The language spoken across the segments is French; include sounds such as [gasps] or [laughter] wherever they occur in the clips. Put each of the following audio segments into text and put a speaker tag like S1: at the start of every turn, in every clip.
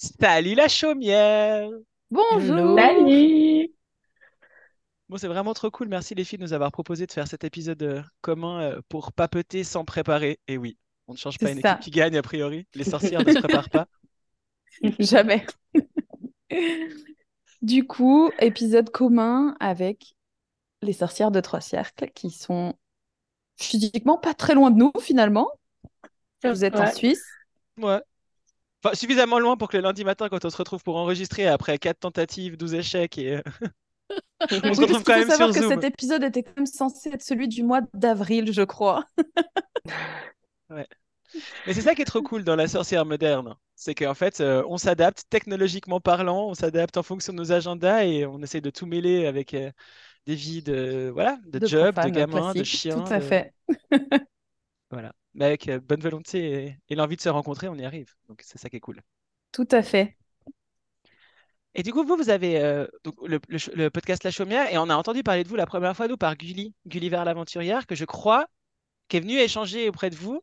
S1: Salut la chaumière!
S2: Bonjour.
S3: Salut!
S1: Bon, c'est vraiment trop cool. Merci les filles de nous avoir proposé de faire cet épisode euh, commun euh, pour papoter sans préparer. Et oui, on ne change pas une équipe qui gagne a priori. Les sorcières ne se préparent pas. [laughs] [laughs]
S2: jamais. Du coup, épisode commun avec les sorcières de Trois Cercles qui sont physiquement pas très loin de nous finalement. Vous êtes en. Suisse.
S1: Ouais. Enfin, suffisamment loin pour que le lundi matin, quand on se retrouve pour enregistrer après quatre tentatives, 12 échecs, et euh, [laughs] on se retrouve quand
S2: faut
S1: même
S2: savoir
S1: sur
S2: que
S1: Zoom.
S2: cet épisode était quand même censé être celui du mois d'avril, je crois. [laughs]
S1: Ouais. Mais c'est ça qui est trop cool dans la sorcière moderne. C'est qu'en fait, euh, on s'adapte technologiquement parlant, on s'adapte en fonction de nos agendas et on essaie de tout mêler avec euh, des vies de, voilà, de
S2: De
S1: jobs, de gamins, de
S2: classique, tout à
S1: de...
S2: fait. [laughs]
S1: Voilà. Mais avec euh, bonne volonté et, et l'envie de se rencontrer, on y arrive. Donc c'est ça qui est cool.
S2: Tout à fait.
S1: Et du coup, vous, vous avez euh, donc, le, le ch- le podcast La Chaumière et on a entendu parler de vous la première fois, nous, par Gulli, Gulliver l'aventurière, que je crois qui est venu échanger auprès de vous.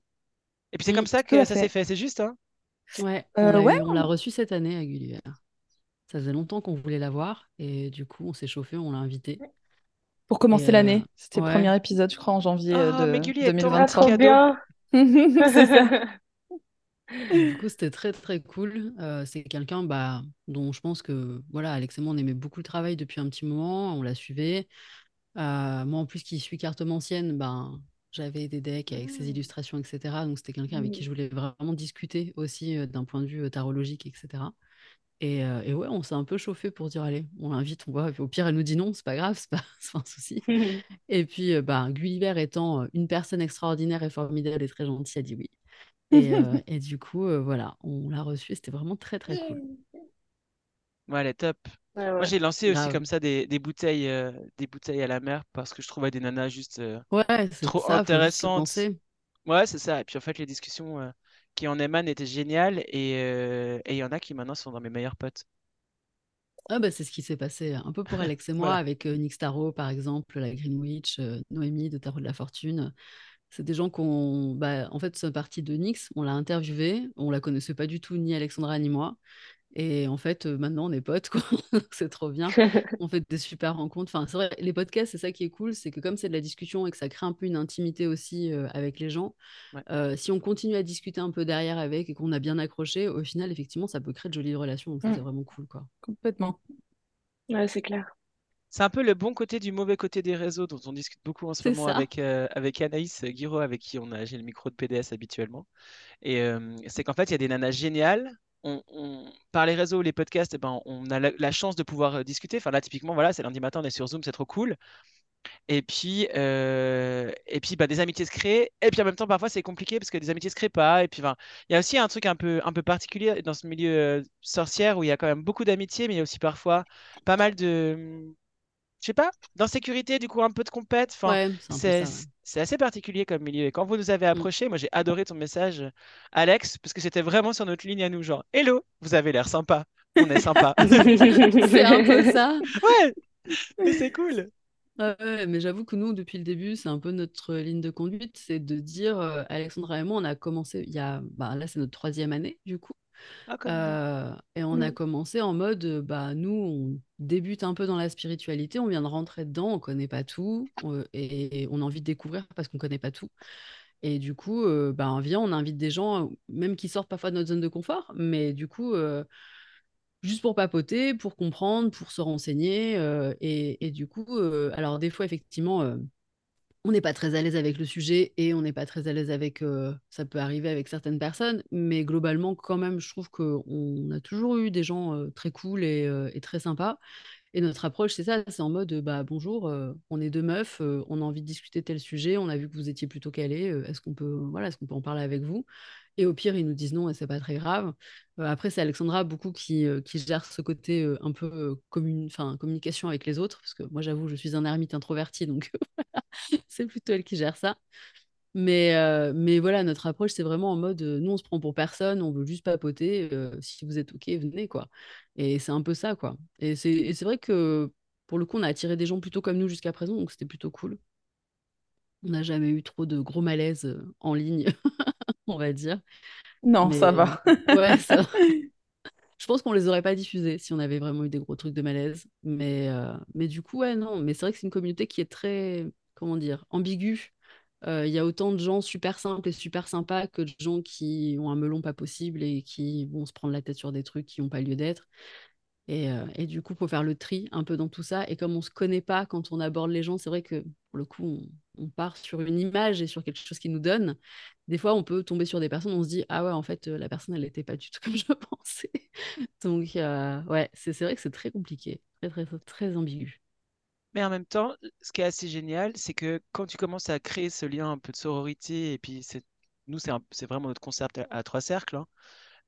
S1: Et puis c'est
S4: Mm,
S1: comme ça que ça s'est
S2: fait.
S1: c'est juste, hein?
S4: Ouais, on
S2: Euh,
S4: l'a
S2: ouais,
S4: eu- on l'a reçu cette année à Gulliver. Ça faisait longtemps qu'on voulait la voir et du coup on s'est chauffé, on l'a invité.
S2: pour commencer
S4: euh,
S2: l'année. C'était le premier épisode, je crois, en janvier
S1: Oh, mais
S2: de
S1: Gulli est ton
S3: Ah,
S1: petit
S3: trop
S2: 2023.
S1: cadeau.
S3: bien! [laughs]
S2: C'est ça. [laughs]
S4: et du coup c'était très très cool. Euh, c'est quelqu'un bah, dont je pense que voilà, Alex et moi on aimait beaucoup le travail depuis un petit moment, on la suivait. Euh, moi en plus qui suis cartomancienne, ben, j'avais des decks avec ses illustrations, etc. Donc c'était quelqu'un avec qui je voulais vraiment discuter aussi euh, d'un point de vue euh, tarologique, etc. Et, euh, et ouais, on s'est un peu chauffé pour dire, allez, on l'invite, on voit. Au pire, elle nous dit non, c'est pas grave, [laughs] c'est pas, c'est pas un souci. [laughs] Et puis, euh, bah, Gulliver étant euh, une personne extraordinaire et formidable et très gentille, a dit oui. Et, euh, [laughs] et du coup, euh, voilà, on l'a reçu et c'était vraiment très, très cool.
S1: Ouais, elle est top.
S3: Ouais,
S1: Moi, j'ai lancé aussi comme ça des, des bouteilles, euh, des bouteilles à la mer parce que je trouvais des nanas juste euh,
S4: Ouais, c'est
S1: trop
S4: ça,
S1: intéressantes. Ouais, c'est ça. Et puis en fait, les discussions euh, qui en émanent étaient géniales et euh, et il y en a qui maintenant sont dans mes meilleurs potes.
S4: Ah bah, c'est ce qui s'est passé un peu pour Alex et moi [laughs]
S1: Voilà.
S4: avec euh, Nick Starro, par exemple, la Green Witch, euh, Noémie de Tarot de la Fortune. C'est des gens qu'on. Bah, en fait, c'est partie de Nix, on l'a interviewé, on la connaissait pas du tout, ni Alexandra ni moi. Et en fait, euh, maintenant, on est potes, quoi. [laughs] C'est trop bien. [laughs] On fait des super rencontres. Enfin, c'est vrai, les podcasts, c'est ça qui est cool, c'est que comme c'est de la discussion et que ça crée un peu une intimité aussi euh, avec les gens,
S1: Ouais.
S4: euh, si on continue à discuter un peu derrière avec et qu'on a bien accroché, au final, effectivement, ça peut créer de jolies relations. Donc ça, c'est vraiment cool, quoi.
S2: complètement.
S3: Ouais, c'est clair.
S1: C'est un peu le bon côté du mauvais côté des réseaux dont on discute beaucoup en ce
S4: C'est
S1: moment
S4: ça.
S1: avec, euh, avec Anaïs Guiraud, avec qui on a, j'ai le micro de PDS habituellement. Et euh, c'est qu'en fait, il y a des nanas géniales. Par les réseaux les podcasts, eh ben, on a la, chance de pouvoir euh, discuter. Enfin, là, typiquement, voilà, c'est lundi matin, on est sur Zoom, c'est trop cool. Et puis, euh, et puis bah, des amitiés se créent. Et puis en même temps, parfois, c'est compliqué parce que des amitiés se créent pas. Et puis, il y a aussi un truc un peu, un peu particulier dans ce milieu euh, sorcière où il y a quand même beaucoup d'amitiés, mais il y a aussi parfois pas mal de, je sais pas, d'insécurité, du coup, un peu de compète. Enfin,
S4: Ouais, c'est ouais.
S1: assez particulier comme milieu. Et quand vous nous avez
S4: Mm.
S1: approché, moi, j'ai adoré ton message, Alex, parce que c'était vraiment sur notre ligne à nous, genre, Hello, vous avez l'air sympa. On est sympa. [laughs]
S4: C'est un peu ça.
S1: Ouais, mais c'est cool.
S4: Ouais, mais j'avoue que nous, depuis le début, c'est un peu notre ligne de conduite, c'est de dire, euh, Alexandra et moi, on a commencé, il y a, bah, là, c'est notre troisième année, du coup.
S1: Ah.
S4: Euh, et on a
S3: Mm.
S4: commencé en mode, euh, bah, nous, on débute un peu dans la spiritualité, on vient de rentrer dedans, on connaît pas tout, euh, et on a envie de découvrir parce qu'on connaît pas tout. Et du coup, euh, bah, on vient, on invite des gens, même qui sortent parfois de notre zone de confort, mais du coup, euh, juste pour papoter, pour comprendre, pour se renseigner. et, et du coup, alors des fois, effectivement, on n'est pas très à l'aise avec le sujet et on n'est pas très à l'aise avec, euh, ça peut arriver avec certaines personnes, mais globalement, quand même, je trouve qu'on a toujours eu des gens euh, très cool et, euh, et très sympas. Et notre approche, c'est ça, c'est en mode, bah bonjour, on est deux meufs, on a envie de discuter tel sujet, on a vu que vous étiez plutôt calés, euh, est-ce qu'on peut, en parler avec vous? Et au pire, ils nous disent non et c'est pas très grave. Après, c'est Alexandra beaucoup qui, qui gère ce côté un peu euh, commun- enfin, communication avec les autres, parce que moi, j'avoue, je suis un ermite introverti, donc [laughs] c'est plutôt elle qui gère ça. Mais, euh, mais voilà, notre approche, c'est vraiment en mode, euh, nous, on se prend pour personne, on veut juste papoter. euh, si vous êtes OK, venez, quoi. Et c'est un peu ça, quoi. Et c'est vrai que, pour le coup, on a attiré des gens plutôt comme nous jusqu'à présent, donc c'était plutôt cool. On n'a jamais eu trop de gros malaise euh, en ligne, [laughs] on va dire.
S2: Non, ça va.
S4: ouais, ça, [laughs] je pense qu'on les aurait pas diffusés si on avait vraiment eu des gros trucs de malaise. Mais, mais du coup, ouais, non. Mais c'est vrai que c'est une communauté qui est très, comment dire, ambiguë. Euh, Il y a autant de gens super simples et super sympas que de gens qui ont un melon pas possible et qui vont se prendre la tête sur des trucs qui n'ont pas lieu d'être. Et, euh, du coup, faut faire le tri un peu dans tout ça. Et comme on se connaît pas quand on aborde les gens, c'est vrai que pour le coup, on, part sur une image et sur quelque chose qui nous donne. Des fois, on peut tomber sur des personnes, on se dit ah ouais, en fait, euh, la personne, elle n'était pas du tout [laughs] comme je pensais. Donc ouais, c'est vrai que c'est très compliqué, très très, très ambigu.
S1: Mais en même temps, ce qui est assez génial, c'est que quand tu commences à créer ce lien un peu de sororité, et puis nous, c'est vraiment notre concept à, trois cercles, hein,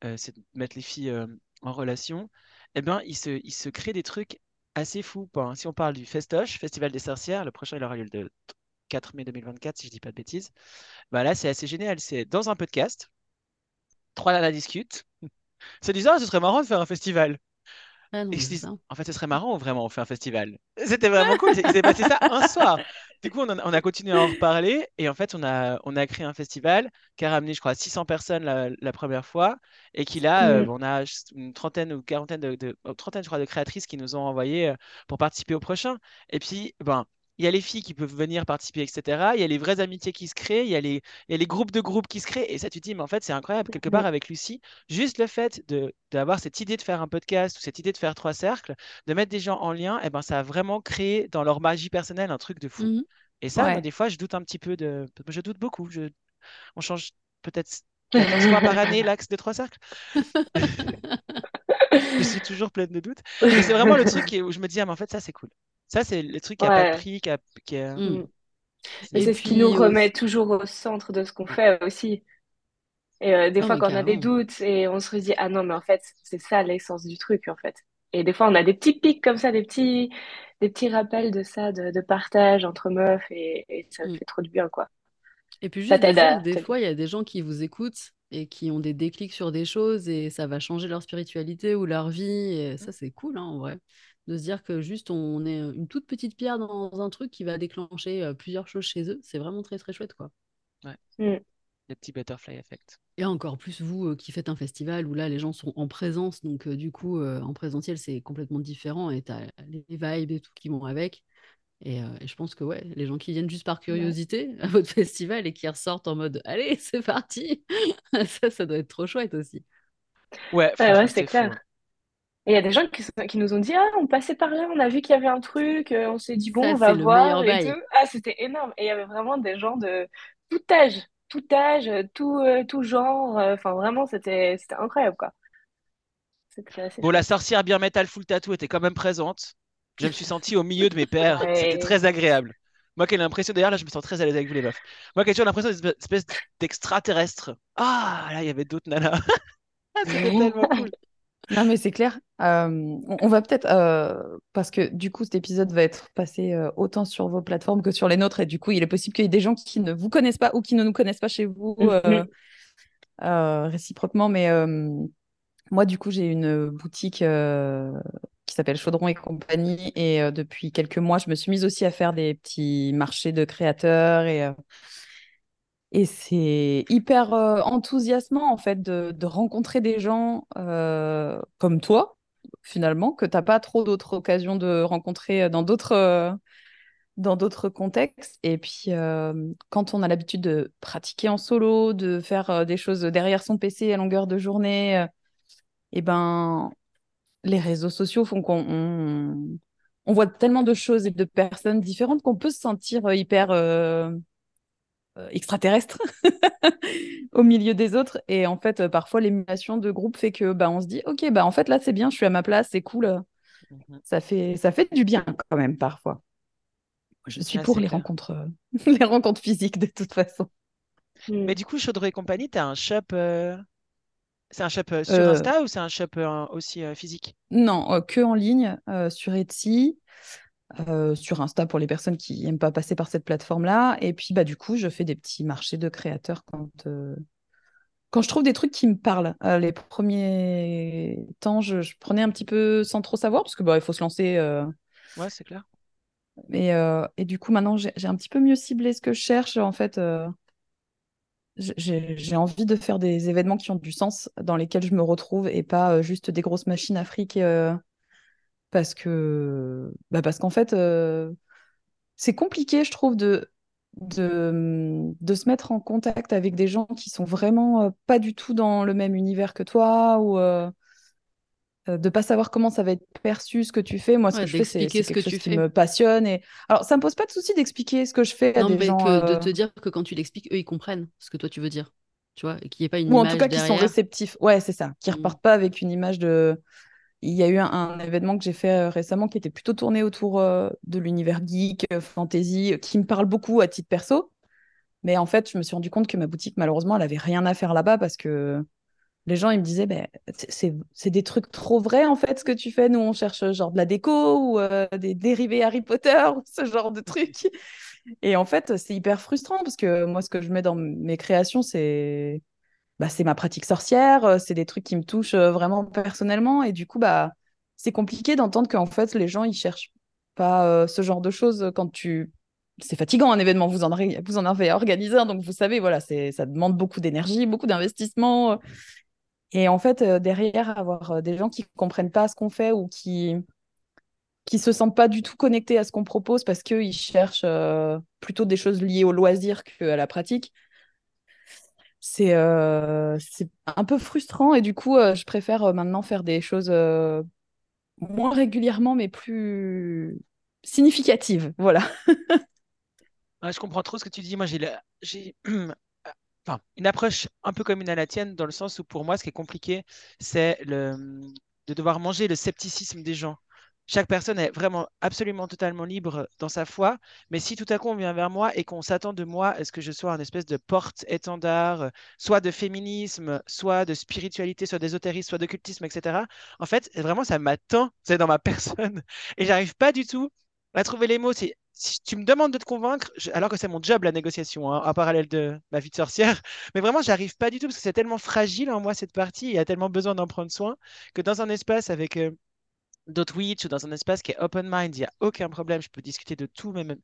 S1: euh, c'est de mettre les filles euh, en relation, eh bien, il se, il crée des trucs assez fous. hein. Si on parle du Festoche, Festival des Sorcières, le prochain, il aura lieu le 4 mai 2024, si je dis pas de bêtises. Bah là, c'est assez génial. C'est dans un podcast, trois nanas discutent, [laughs] se disant, ah, ce serait marrant de faire un festival.
S4: Ah non,
S1: Et en fait, ce serait marrant vraiment, on fait un festival. C'était vraiment cool. Il s'est passé ça un soir. Du coup, on, a continué à en reparler. Et en fait, on a, on a créé un festival qui a ramené, je crois, 600 personnes la, la première fois. Et qui là, euh, on a une trentaine ou quarantaine de, de- oh, trentaine, je crois, de créatrices qui nous ont envoyé euh, pour participer au prochain. Et puis, ben, il y a les filles qui peuvent venir participer, etc. Il y a les vraies amitiés qui se créent. Il y a les, il y a les groupes de groupes qui se créent. Et ça, tu te dis, mais en fait, c'est incroyable. Quelque part, avec Lucie, juste le fait de d'avoir cette idée de faire un podcast ou cette idée de faire trois cercles, de mettre des gens en lien, eh ben, ça a vraiment créé dans leur magie personnelle un truc de fou.
S4: Mhm.
S1: Et ça, moi, des fois, je doute un petit peu de. Je doute beaucoup. Je... On change peut-être [laughs] 14 fois par année l'axe de trois cercles. [laughs] Je suis toujours pleine de doutes. Mais c'est vraiment le truc où je me dis, ah, mais en fait, ça, c'est cool. Ça, c'est le truc qui n'a pas de prix, qui a... qui a-
S4: Mm.
S3: Mm. Et
S4: Et
S3: c'est ce qui nous
S4: aussi-
S3: remet toujours au centre de ce qu'on fait aussi. Et euh, des
S4: Ah,
S3: fois, quand on a des doutes et on se dit, ah non, mais en fait, c'est ça l'essence du truc, en fait. Et des fois, on a des petits pics comme ça, des petits, des petits rappels de ça, de, de partage entre meufs, et, et ça
S4: Mm.
S3: fait trop du bien, quoi.
S4: Et puis juste de
S3: à
S4: que des fois, il y a des gens qui vous écoutent et qui ont des déclics sur des choses et ça va changer leur spiritualité ou leur vie. Et ça, c'est cool, hein, en vrai. De se dire que juste on est une toute petite pierre dans un truc qui va déclencher euh, plusieurs choses chez eux. C'est vraiment très, très chouette, quoi.
S3: Mm.
S1: Le petit butterfly effect.
S4: Et encore plus vous euh, qui faites un festival où là les gens sont en présence, donc euh, du coup euh, en présentiel c'est complètement différent et tu as les vibes et tout qui vont avec. Et, euh, et je pense que ouais, les gens qui viennent juste par curiosité à votre [laughs] festival et qui ressortent en mode allez c'est parti, [laughs] ça ça doit être trop chouette aussi.
S1: Ouais,
S3: Ouais, ouais, c'est clair. Et il y a des gens qui, nous ont dit, ah, on passait par là, on a vu qu'il y avait un truc, euh, on s'est dit, bon,
S4: Ça
S3: on va voir et tout. Ah, c'était énorme. Et il y avait vraiment des gens de tout âge, tout âge, euh, tout, euh, tout genre. Enfin, vraiment, c'était, c'était incroyable, quoi.
S1: Bon, la sorcière bien metal full tattoo était quand même présente. Je me suis senti au milieu de mes pairs. C'était très agréable. Moi qui ai l'impression, d'ailleurs, là, je me sens très à l'aise avec vous, les meufs. Moi qui ai toujours l'impression d'une espèce d'extraterrestre. Ah, là, il y avait d'autres nanas. [laughs] Ah, C'était tellement cool.
S2: Non, mais c'est clair. Euh, on, va peut-être, euh, parce que du coup, cet épisode va être passé euh, autant sur vos plateformes que sur les nôtres, et du coup, il est possible qu'il y ait des gens qui ne vous connaissent pas ou qui ne nous connaissent pas chez vous euh, réciproquement. Mais moi, du coup, j'ai une boutique qui s'appelle Chaudron et compagnie, et depuis quelques mois, je me suis mise aussi à faire des petits marchés de créateurs et et c'est hyper euh, enthousiasmant en fait de, rencontrer des gens euh, comme toi, finalement, que t'as pas trop d'autres occasions de rencontrer euh, dans d'autres dans d'autres contextes. Et puis quand on a l'habitude de pratiquer en solo, de faire des choses derrière son PC à longueur de journée, et ben les réseaux sociaux font qu'on on, voit tellement de choses et de personnes différentes qu'on peut se sentir hyper extraterrestre [laughs] au milieu des autres. Et en fait, euh, parfois, l'émulation de groupe fait que bah, on se dit, OK, bah, en fait, là, c'est bien, je suis à ma place, c'est cool. euh,
S1: Mhm.
S2: Ça fait, ça fait du bien quand même, parfois. Je suis pour les
S1: clair.
S2: rencontres, euh, [laughs] les rencontres physiques de toute façon.
S3: Mm.
S1: Mais du coup, Chaudron et compagnie, t'as un shop. euh, C'est un shop euh, sur
S2: Euh,
S1: Insta ou c'est un shop euh, aussi euh, physique?
S2: non, euh, que en ligne, euh, sur Etsy, euh, sur Insta pour les personnes qui n'aiment pas passer par cette plateforme-là. Et puis, bah, du coup, je fais des petits marchés de créateurs quand, euh, quand je trouve des trucs qui me parlent. Euh, les premiers temps, je, je prenais un petit peu sans trop savoir, parce que bah, il faut se lancer.
S1: Ouais, c'est clair.
S2: et, et du coup, maintenant, j'ai un petit peu mieux ciblé ce que je cherche. En fait, j'ai envie de faire des événements qui ont du sens, dans lesquels je me retrouve et pas juste des grosses machines à fric. Parce que, bah parce qu'en fait, euh, c'est compliqué, je trouve, de, de, de, se mettre en contact avec des gens qui sont vraiment pas du tout dans le même univers que toi ou euh, de pas savoir comment ça va être perçu ce que tu fais. Moi, ce que je fais, c'est quelque ce que chose tu qui me passionne. Et alors, ça me pose pas de souci d'expliquer ce que je fais à des gens.
S4: de
S2: euh,
S4: te dire que quand tu l'expliques, eux, ils comprennent ce que toi tu veux dire. Tu vois, et qu'il n'y ait pas une
S2: Ou
S4: en
S2: tout cas, qui sont réceptifs. Ouais, c'est ça. Qui ne mmh. repartent pas avec une image de. Il y a eu un, événement que j'ai fait euh, récemment qui était plutôt tourné autour de l'univers geek, fantasy, qui me parle beaucoup à titre perso. Mais en fait, je me suis rendu compte que ma boutique, malheureusement, elle avait rien à faire là-bas parce que les gens, ils me disaient, ben, c'est des trucs trop vrais, en fait, ce que tu fais. Nous, on cherche euh, genre de la déco ou euh, des dérivés Harry Potter [laughs] ou ce genre de trucs. Et en fait, c'est hyper frustrant parce que moi, ce que je mets dans mes créations, c'est bah, ma pratique sorcière, euh, c'est des trucs qui me touchent vraiment personnellement. Et du coup, bah, c'est compliqué d'entendre qu'en fait, les gens, ils cherchent pas ce genre de choses quand tu c'est fatigant un événement, vous en, avez, vous en avez organisé donc vous savez, voilà, ça demande beaucoup d'énergie, beaucoup d'investissement. Et en fait, euh, derrière, avoir euh, des gens qui ne comprennent pas ce qu'on fait ou qui qui se sentent pas du tout connectés à ce qu'on propose parce qu'ils cherchent euh, plutôt des choses liées au loisir qu'à la pratique, c'est c'est un peu frustrant. Et du coup, je préfère maintenant faire des choses moins régulièrement, mais plus significatives. Voilà. [laughs]
S1: je comprends trop ce que tu dis. Moi, j'ai [clears throat] une approche un peu comme une à la tienne, dans le sens où pour moi, ce qui est compliqué, c'est le, de devoir manger le scepticisme des gens. Chaque personne est vraiment absolument totalement libre dans sa foi, mais si tout à coup on vient vers moi et qu'on s'attend de moi à ce que je sois un espèce de porte-étendard, soit de féminisme, soit de spiritualité, soit d'ésotérisme, soit d'occultisme, etc., en fait, vraiment, ça m'attend, [laughs] c'est dans ma personne. Et j'arrive pas du tout à trouver les mots. Si tu me demandes de te convaincre, alors que c'est mon job la négociation, hein, en parallèle de ma vie de sorcière, [laughs] mais vraiment j'arrive pas du tout parce que c'est tellement fragile en moi cette partie, il y a tellement besoin d'en prendre soin que dans un espace avec euh, d'autres witch ou dans un espace qui est open mind, il n'y a aucun problème, je peux discuter de tout, même,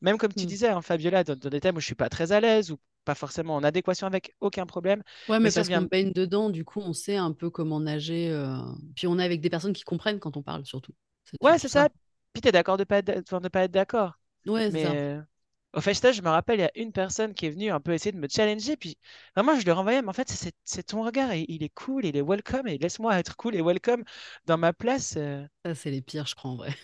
S1: même comme tu hmm. disais, hein, Fabiola, dans, des thèmes où je suis pas très à l'aise ou pas forcément en adéquation avec, aucun problème.
S4: Ouais, mais, parce qu'on baigne dedans, du coup, on sait un peu comment nager. Euh, puis on est avec des personnes qui comprennent quand on parle, surtout.
S1: Ouais, c'est ça. Puis tu es d'accord de pas de pas être d'accord.
S4: Ouais,
S1: Mais euh, au festage, je me rappelle, il y a une personne qui est venue un peu essayer de me challenger. Puis vraiment, je lui renvoyais, mais en fait, c'est ton regard. il est cool, il est welcome. Et laisse-moi être cool et welcome dans ma place. Euh.
S4: Ça, c'est les pires, je crois, en vrai.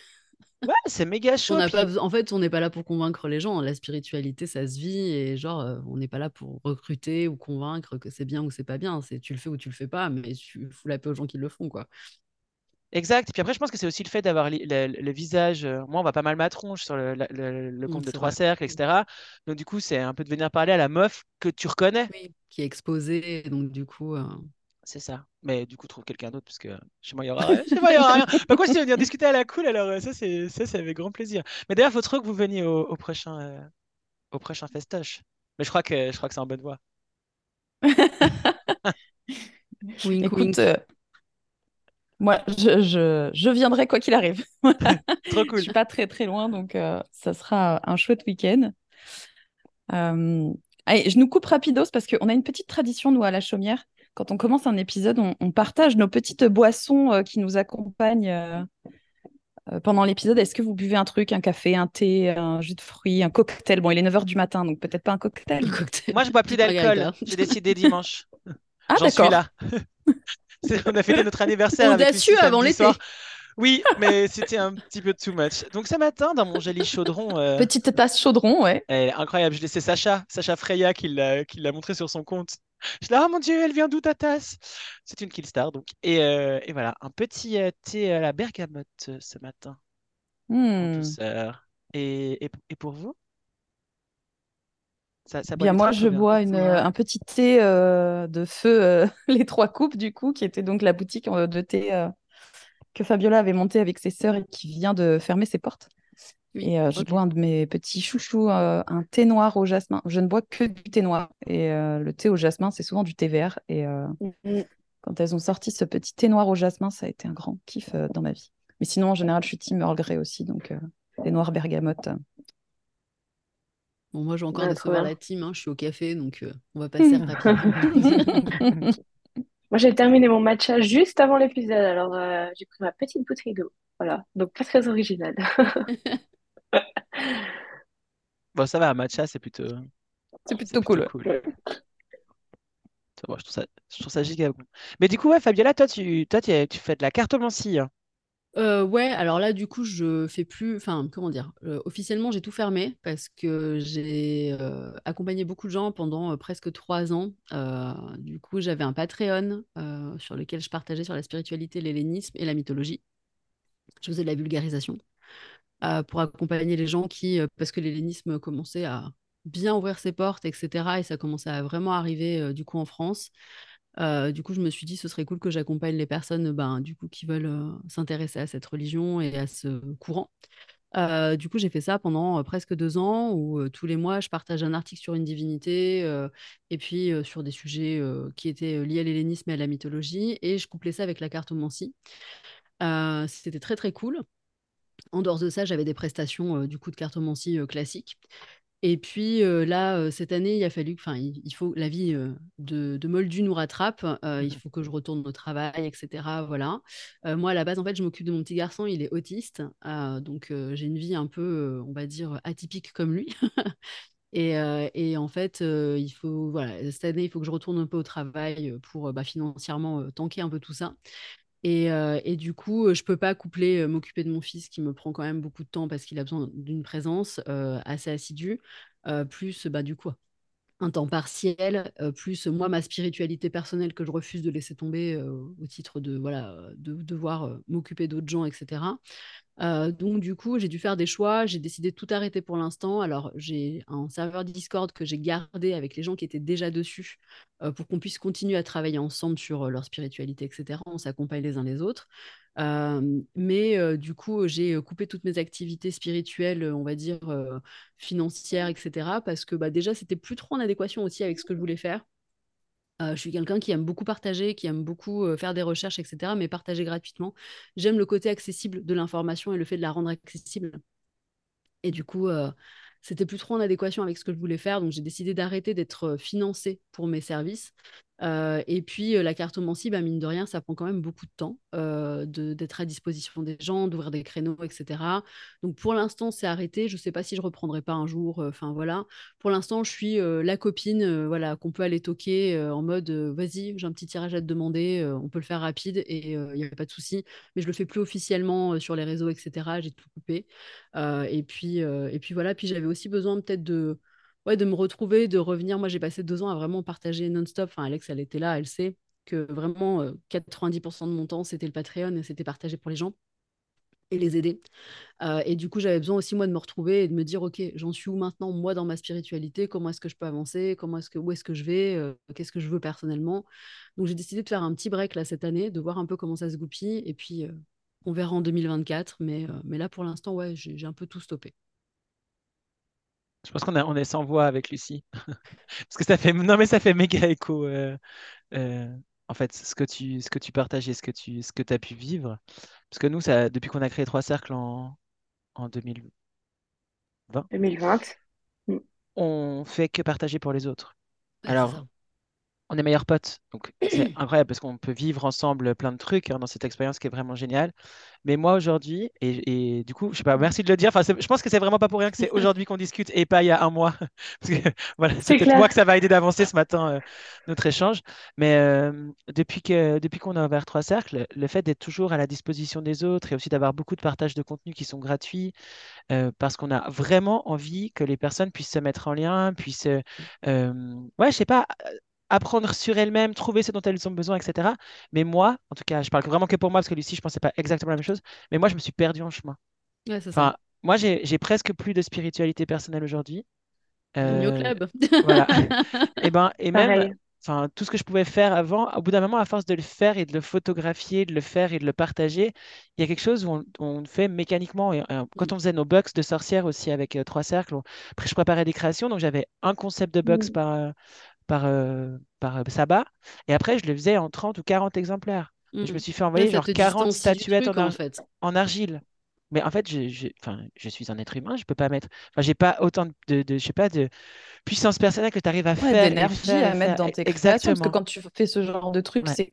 S1: Ouais, c'est méga chaud.
S4: On pas... En fait, on n'est pas là pour convaincre les gens. La spiritualité, ça se vit. Et genre, euh, on n'est pas là pour recruter ou convaincre que c'est bien ou c'est pas bien. C'est tu le fais ou tu le fais pas, mais tu fous la paix aux gens qui le font, quoi.
S1: Exact. Et puis après, je pense que c'est aussi le fait d'avoir le, visage. Euh, moi, on va pas mal ma tronche sur le, mmh, compte de trois cercles, etc. Donc, du coup, c'est un peu de venir parler à la meuf que tu reconnais.
S4: Oui, qui est exposée. Donc, du coup. Euh,
S1: c'est ça. Mais du coup, trouve quelqu'un d'autre parce que chez moi, il y aura rien. Chez moi, il y aura rien. Par contre, si venir discuter à la cool, alors euh, ça, c'est ça, c'est avec grand plaisir. Mais d'ailleurs, il faut trop que vous veniez au, prochain, au prochain festoche. Mais je crois que je crois que c'est en bonne voie. [laughs]
S2: Écoute, moi, je, je, je, viendrai quoi qu'il arrive. [laughs] [laughs]
S1: Trop cool.
S2: je suis pas très très loin, donc euh, ça sera un chouette week-end. Euh, allez, je nous coupe rapidos parce qu'on a une petite tradition, nous, à la chaumière. Quand on commence un épisode, on, partage nos petites boissons euh, qui nous accompagnent pendant l'épisode. Est-ce que vous buvez un truc, un café, un thé, un jus de fruits, un cocktail? Bon, il est 9h du matin, donc peut-être pas un cocktail.
S1: Moi, je bois plus d'alcool. J'ai décidé dimanche. Ah, J'en suis là. [laughs] on a fêté notre anniversaire.
S4: Audacieux avant l'été.
S1: Oui, mais c'était un petit peu too much. Donc ce matin, dans mon joli chaudron. Euh,
S2: Petite tasse chaudron, ouais.
S1: incroyable. Je laissais Sacha, Sacha Freya qui l'a montré sur son compte. Je dis, oh mon Dieu, elle vient d'où ta tasse? C'est une Killstar, donc. Et, euh, et, voilà, un petit euh, thé à la bergamote ce matin. Et, et, et pour vous?
S2: Bien, moi, je bois une, un petit thé euh, de feu, euh, [laughs] les trois coupes, du coup, qui était donc la boutique euh, de thé que Fabiola avait montée avec ses sœurs et qui vient de fermer ses portes. et je bois un de mes petits chouchous, un thé noir au jasmin. Je ne bois que du thé noir. Et le thé au jasmin, c'est souvent du thé vert. Et mm-hmm. quand elles ont sorti ce petit thé noir au jasmin, ça a été un grand kiff dans ma vie. Mais sinon, en général, je suis team Earl Grey aussi. Donc, thé noir bergamote.
S4: Bon, moi, j'ai encore
S3: trop
S4: décevoir
S3: bien.
S4: la team, hein, je suis au café, donc euh, on va passer rapidement. [laughs]
S3: Moi, j'ai terminé mon matcha juste avant l'épisode, alors euh, j'ai pris ma petite bouteille d'eau. Voilà, donc pas très original. [laughs]
S1: Bon, ça va, matcha, c'est plutôt,
S2: C'est
S1: c'est
S2: plutôt
S1: plutôt
S2: cool.
S1: cool. Ça va, je trouve ça, je trouve ça giga bon. Mais du coup, ouais, Fabiola, toi, tu, toi, tu, tu fais de la cartomancie. hein.
S4: Euh, ouais, alors là, du coup, je fais plus. Enfin, comment dire? euh, officiellement, j'ai tout fermé parce que j'ai euh, accompagné beaucoup de gens pendant presque trois ans. Du coup, j'avais un Patreon sur lequel je partageais sur la spiritualité, l'hellénisme et la mythologie. Je faisais de la vulgarisation pour accompagner les gens qui, parce que l'hellénisme commençait à bien ouvrir ses portes, etc. Et ça commençait à vraiment arriver du coup en France. Euh, du coup, je me suis dit, ce serait cool que j'accompagne les personnes ben, du coup, qui veulent euh, s'intéresser à cette religion et à ce courant. Euh, du coup, j'ai fait ça pendant presque deux ans où tous les mois, je partage un article sur une divinité et puis sur des sujets qui étaient liés à l'hellénisme et à la mythologie. Et je couplais ça avec la cartomancie. C'était très, très cool. En dehors de ça, j'avais des prestations du coup de cartomancie euh, classiques. Et puis euh, là, euh, cette année, il a fallu, enfin, il, il faut, la vie euh, de, de Moldu nous rattrape. il
S1: Mhm.
S4: faut que je retourne au travail, etc. Voilà. Moi, à la base, en fait, je m'occupe de mon petit garçon. Il est autiste, donc j'ai une vie un peu, on va dire, atypique comme lui. [laughs] Et, et en fait, il faut, voilà, cette année, il faut que je retourne un peu au travail pour bah, financièrement tanker un peu tout ça. Et, euh, et du coup, je peux pas coupler euh, m'occuper de mon fils qui me prend quand même beaucoup de temps parce qu'il a besoin d'une présence euh, assez assidue, plus bah, du coup un temps partiel, plus moi ma spiritualité personnelle que je refuse de laisser tomber au titre de voilà de devoir m'occuper d'autres gens, etc. Euh, donc du coup, j'ai dû faire des choix. J'ai décidé de tout arrêter pour l'instant. Alors j'ai un serveur Discord que j'ai gardé avec les gens qui étaient déjà dessus euh, pour qu'on puisse continuer à travailler ensemble sur euh, leur spiritualité, etc. On s'accompagne les uns les autres. Mais du coup, j'ai coupé toutes mes activités spirituelles, on va dire financières, etc. Parce que bah, déjà, c'était plus trop en adéquation aussi avec ce que je voulais faire. Euh, je suis quelqu'un qui aime beaucoup partager, qui aime beaucoup euh, faire des recherches, etc., mais partager gratuitement. J'aime le côté accessible de l'information et le fait de la rendre accessible. Et du coup, euh, c'était plus trop en adéquation avec ce que je voulais faire. Donc, j'ai décidé d'arrêter d'être financée pour mes services. Euh, et puis, euh, la cartomancie, bah, mine de rien, ça prend quand même beaucoup de temps euh, d'être à disposition des gens, d'ouvrir des créneaux, etc. Donc, pour l'instant, c'est arrêté. Je ne sais pas si je reprendrai pas un jour. Enfin, voilà. Pour l'instant, je suis la copine voilà, qu'on peut aller toquer en mode vas-y, j'ai un petit tirage à te demander, on peut le faire rapide et il n'y a pas de souci. Mais je le fais plus officiellement sur les réseaux, etc. J'ai tout coupé. Et puis, et puis voilà. Puis j'avais aussi besoin peut-être de, ouais, de me retrouver, de revenir. Moi, j'ai passé deux ans à vraiment partager non-stop. Enfin, Alex, elle était là, elle sait que vraiment euh, 90% de mon temps, c'était le Patreon et c'était partagé pour les gens et les aider. Euh, et du coup, j'avais besoin aussi, moi, de me retrouver et de me dire, OK, j'en suis où maintenant, moi, dans ma spiritualité? Comment est-ce que je peux avancer? Comment est-ce que, Où est-ce que je vais? Euh, Qu'est-ce que je veux personnellement? Donc, j'ai décidé de faire un petit break là cette année, de voir un peu comment ça se goupille. Et puis, euh, on verra en 2024. Mais, euh, mais là, pour l'instant, ouais, j'ai un peu tout stoppé.
S1: Je pense qu'on a, on est sans voix avec Lucie. [laughs] Parce que ça fait, non, mais ça fait méga écho. euh, euh, en fait, ce que tu, ce que tu partages et ce que tu, ce que as pu vivre. Parce que nous, ça, depuis qu'on a créé Trois Cercles en, en 2020,
S3: 2020. Mm.
S1: on fait que partager pour les autres. Alors. On est meilleurs potes. Donc, c'est [clears throat] incroyable parce qu'on peut vivre ensemble plein de trucs hein, dans cette expérience qui est vraiment géniale. Mais moi, aujourd'hui, et, et du coup, je sais pas, merci de le dire. Enfin, je pense que c'est vraiment pas pour rien que c'est [laughs] aujourd'hui qu'on discute et pas il y a un mois. [laughs] Parce que [laughs] voilà, c'est peut-être moi que ça va aider d'avancer ce matin, euh, notre échange. Mais euh, depuis que, depuis qu'on a ouvert Trois Cercles, le fait d'être toujours à la disposition des autres et aussi d'avoir beaucoup de partages de contenus qui sont gratuits, euh, parce qu'on a vraiment envie que les personnes puissent se mettre en lien, puissent, ouais, je sais pas, apprendre sur elles-mêmes, trouver ce dont elles ont besoin, etc. Mais moi, en tout cas, je parle vraiment que pour moi, parce que Lucie, je pensais pas exactement la même chose, mais moi, je me suis perdu en chemin.
S4: Ouais, c'est ça.
S1: Enfin, moi, j'ai j'ai presque plus de spiritualité personnelle aujourd'hui.
S4: Bienvenue au
S1: Euh,
S4: club.
S1: voilà. [laughs] Et ben, et même, enfin, tout ce que je pouvais faire avant, au bout d'un moment, à force de le faire et de le photographier, de le faire et de le partager, il y a quelque chose où on, on le fait mécaniquement. Et, euh, quand on faisait nos box de sorcières aussi avec euh, trois cercles, on- après je préparais des créations, donc j'avais un concept de box
S3: Mm.
S1: par, euh, par, euh, par euh, sabbat, et après je le faisais en 30 ou 40 exemplaires. Je me
S4: Mm.
S1: suis fait envoyer genre
S4: te
S1: 40
S4: distancie du
S1: statuettes en,
S4: truc, en
S1: ar-
S4: fait.
S1: en argile. Mais en fait, je, je, je suis un être humain, je peux pas mettre. Enfin, j'ai pas autant de, de, je sais pas, de puissance personnelle que tu arrives à
S2: Ouais,
S1: faire
S2: d'énergie à
S1: et
S2: mettre
S1: faire.
S2: dans
S1: E-
S2: tes créations, parce que quand tu fais ce genre de truc,
S1: Ouais,
S2: c'est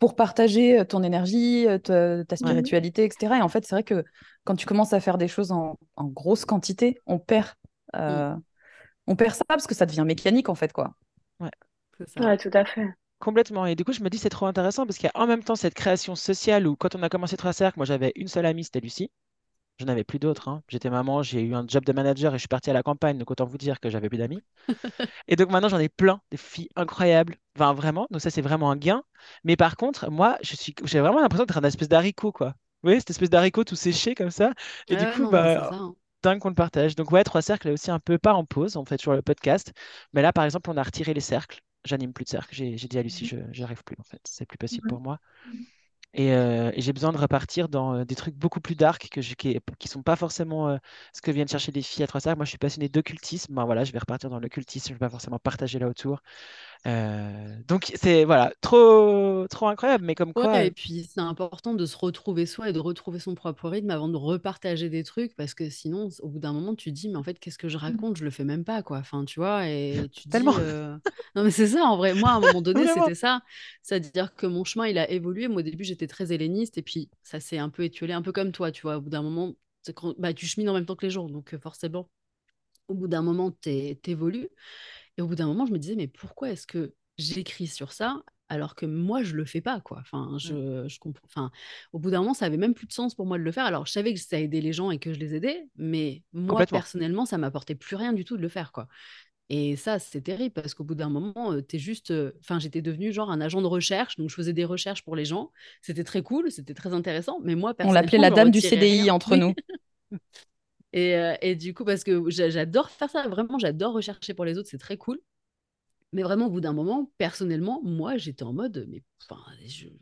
S2: pour partager euh, ton énergie, euh, ta,
S1: ouais,
S2: spiritualité, etc. Et en fait, c'est vrai que quand tu commences à faire des choses en, en grosse quantité, on perd,
S4: Mm,
S2: euh, on perd ça parce que ça devient mécanique, en fait, quoi.
S1: Ouais.
S4: c'est ça.
S3: Ouais, tout à fait.
S1: Complètement. Et du coup, je me dis, c'est trop intéressant parce qu'il y a en même temps cette création sociale où, quand on a commencé Trois Cercles, moi, j'avais une seule amie, c'était Lucie. Je n'avais plus d'autres. hein. J'étais maman, j'ai eu un job de manager et je suis parti à la campagne, donc autant vous dire que j'avais plus d'amis. [laughs] Et donc maintenant, j'en ai plein, des filles incroyables. Enfin, vraiment. Donc ça, c'est vraiment un gain. Mais par contre, moi, je suis, j'ai vraiment l'impression d'être un espèce d'haricot, quoi. Vous voyez, cette espèce d'haricot tout séché comme ça. Et
S4: Ouais,
S1: du
S4: ouais,
S1: coup,
S4: non, mais c'est
S1: bah,
S4: ça. hein.
S1: Dingue qu'on le partage. Donc ouais, Trois Cercles est aussi un peu pas en pause, on fait toujours le podcast. Mais là, par exemple, on a retiré les cercles. J'anime plus de cercles. J'ai dit à Lucie, je j'y arrive plus, en fait. C'est plus possible pour moi. Et, euh, et j'ai besoin de repartir dans euh, des trucs beaucoup plus dark que je- qui, qui sont pas forcément euh, ce que viennent chercher les filles à Trois Cercles. Moi, je suis passionné d'occultisme. Ben voilà, je vais repartir dans l'occultisme. Je vais pas forcément partager là autour. Euh, donc c'est voilà, trop trop incroyable. Mais comme quoi,
S4: Ouais,
S1: euh,
S4: et puis c'est important de se retrouver soi et de retrouver son propre rythme avant de repartager des trucs parce que sinon, au bout d'un moment, tu te dis, mais en fait, qu'est-ce que je raconte? Je le fais même pas, quoi. Enfin, tu vois, et tu te dis, euh, non, mais c'est ça, en vrai. Moi, à un moment [laughs] donné, c'était ça. C'est-à-dire que mon chemin, il a évolué. Moi, au début, j'étais très helléniste et puis ça s'est un peu étiolé, un peu comme toi, tu vois. Au bout d'un moment, c'est quand- bah, tu chemines en même temps que les gens, donc forcément, au bout d'un moment, t'é- t'évolues. Et au bout d'un moment, je me disais, mais pourquoi est-ce que j'écris sur ça alors que moi, je le fais pas, quoi? Enfin,
S1: Mm.
S4: je, je comprends. Enfin, au bout d'un moment, ça avait même plus de sens pour moi de le faire. Alors, je savais que ça aidait les gens et que je les aidais, mais moi, personnellement, ça m'apportait plus rien du tout de le faire, quoi. Et ça, c'est terrible parce qu'au bout d'un moment, t'es juste. Enfin, j'étais devenue genre un agent de recherche, donc je faisais des recherches pour les gens. C'était très cool, c'était très intéressant, mais moi,
S2: On l'appelait
S4: personnellement,
S2: la dame du CDI
S4: rien.
S2: entre nous. [laughs]
S4: Et, euh, et du coup, parce que j'a- j'adore faire ça, vraiment, j'adore rechercher pour les autres, c'est très cool. Mais vraiment, au bout d'un moment, personnellement, moi, j'étais en mode, mais enfin,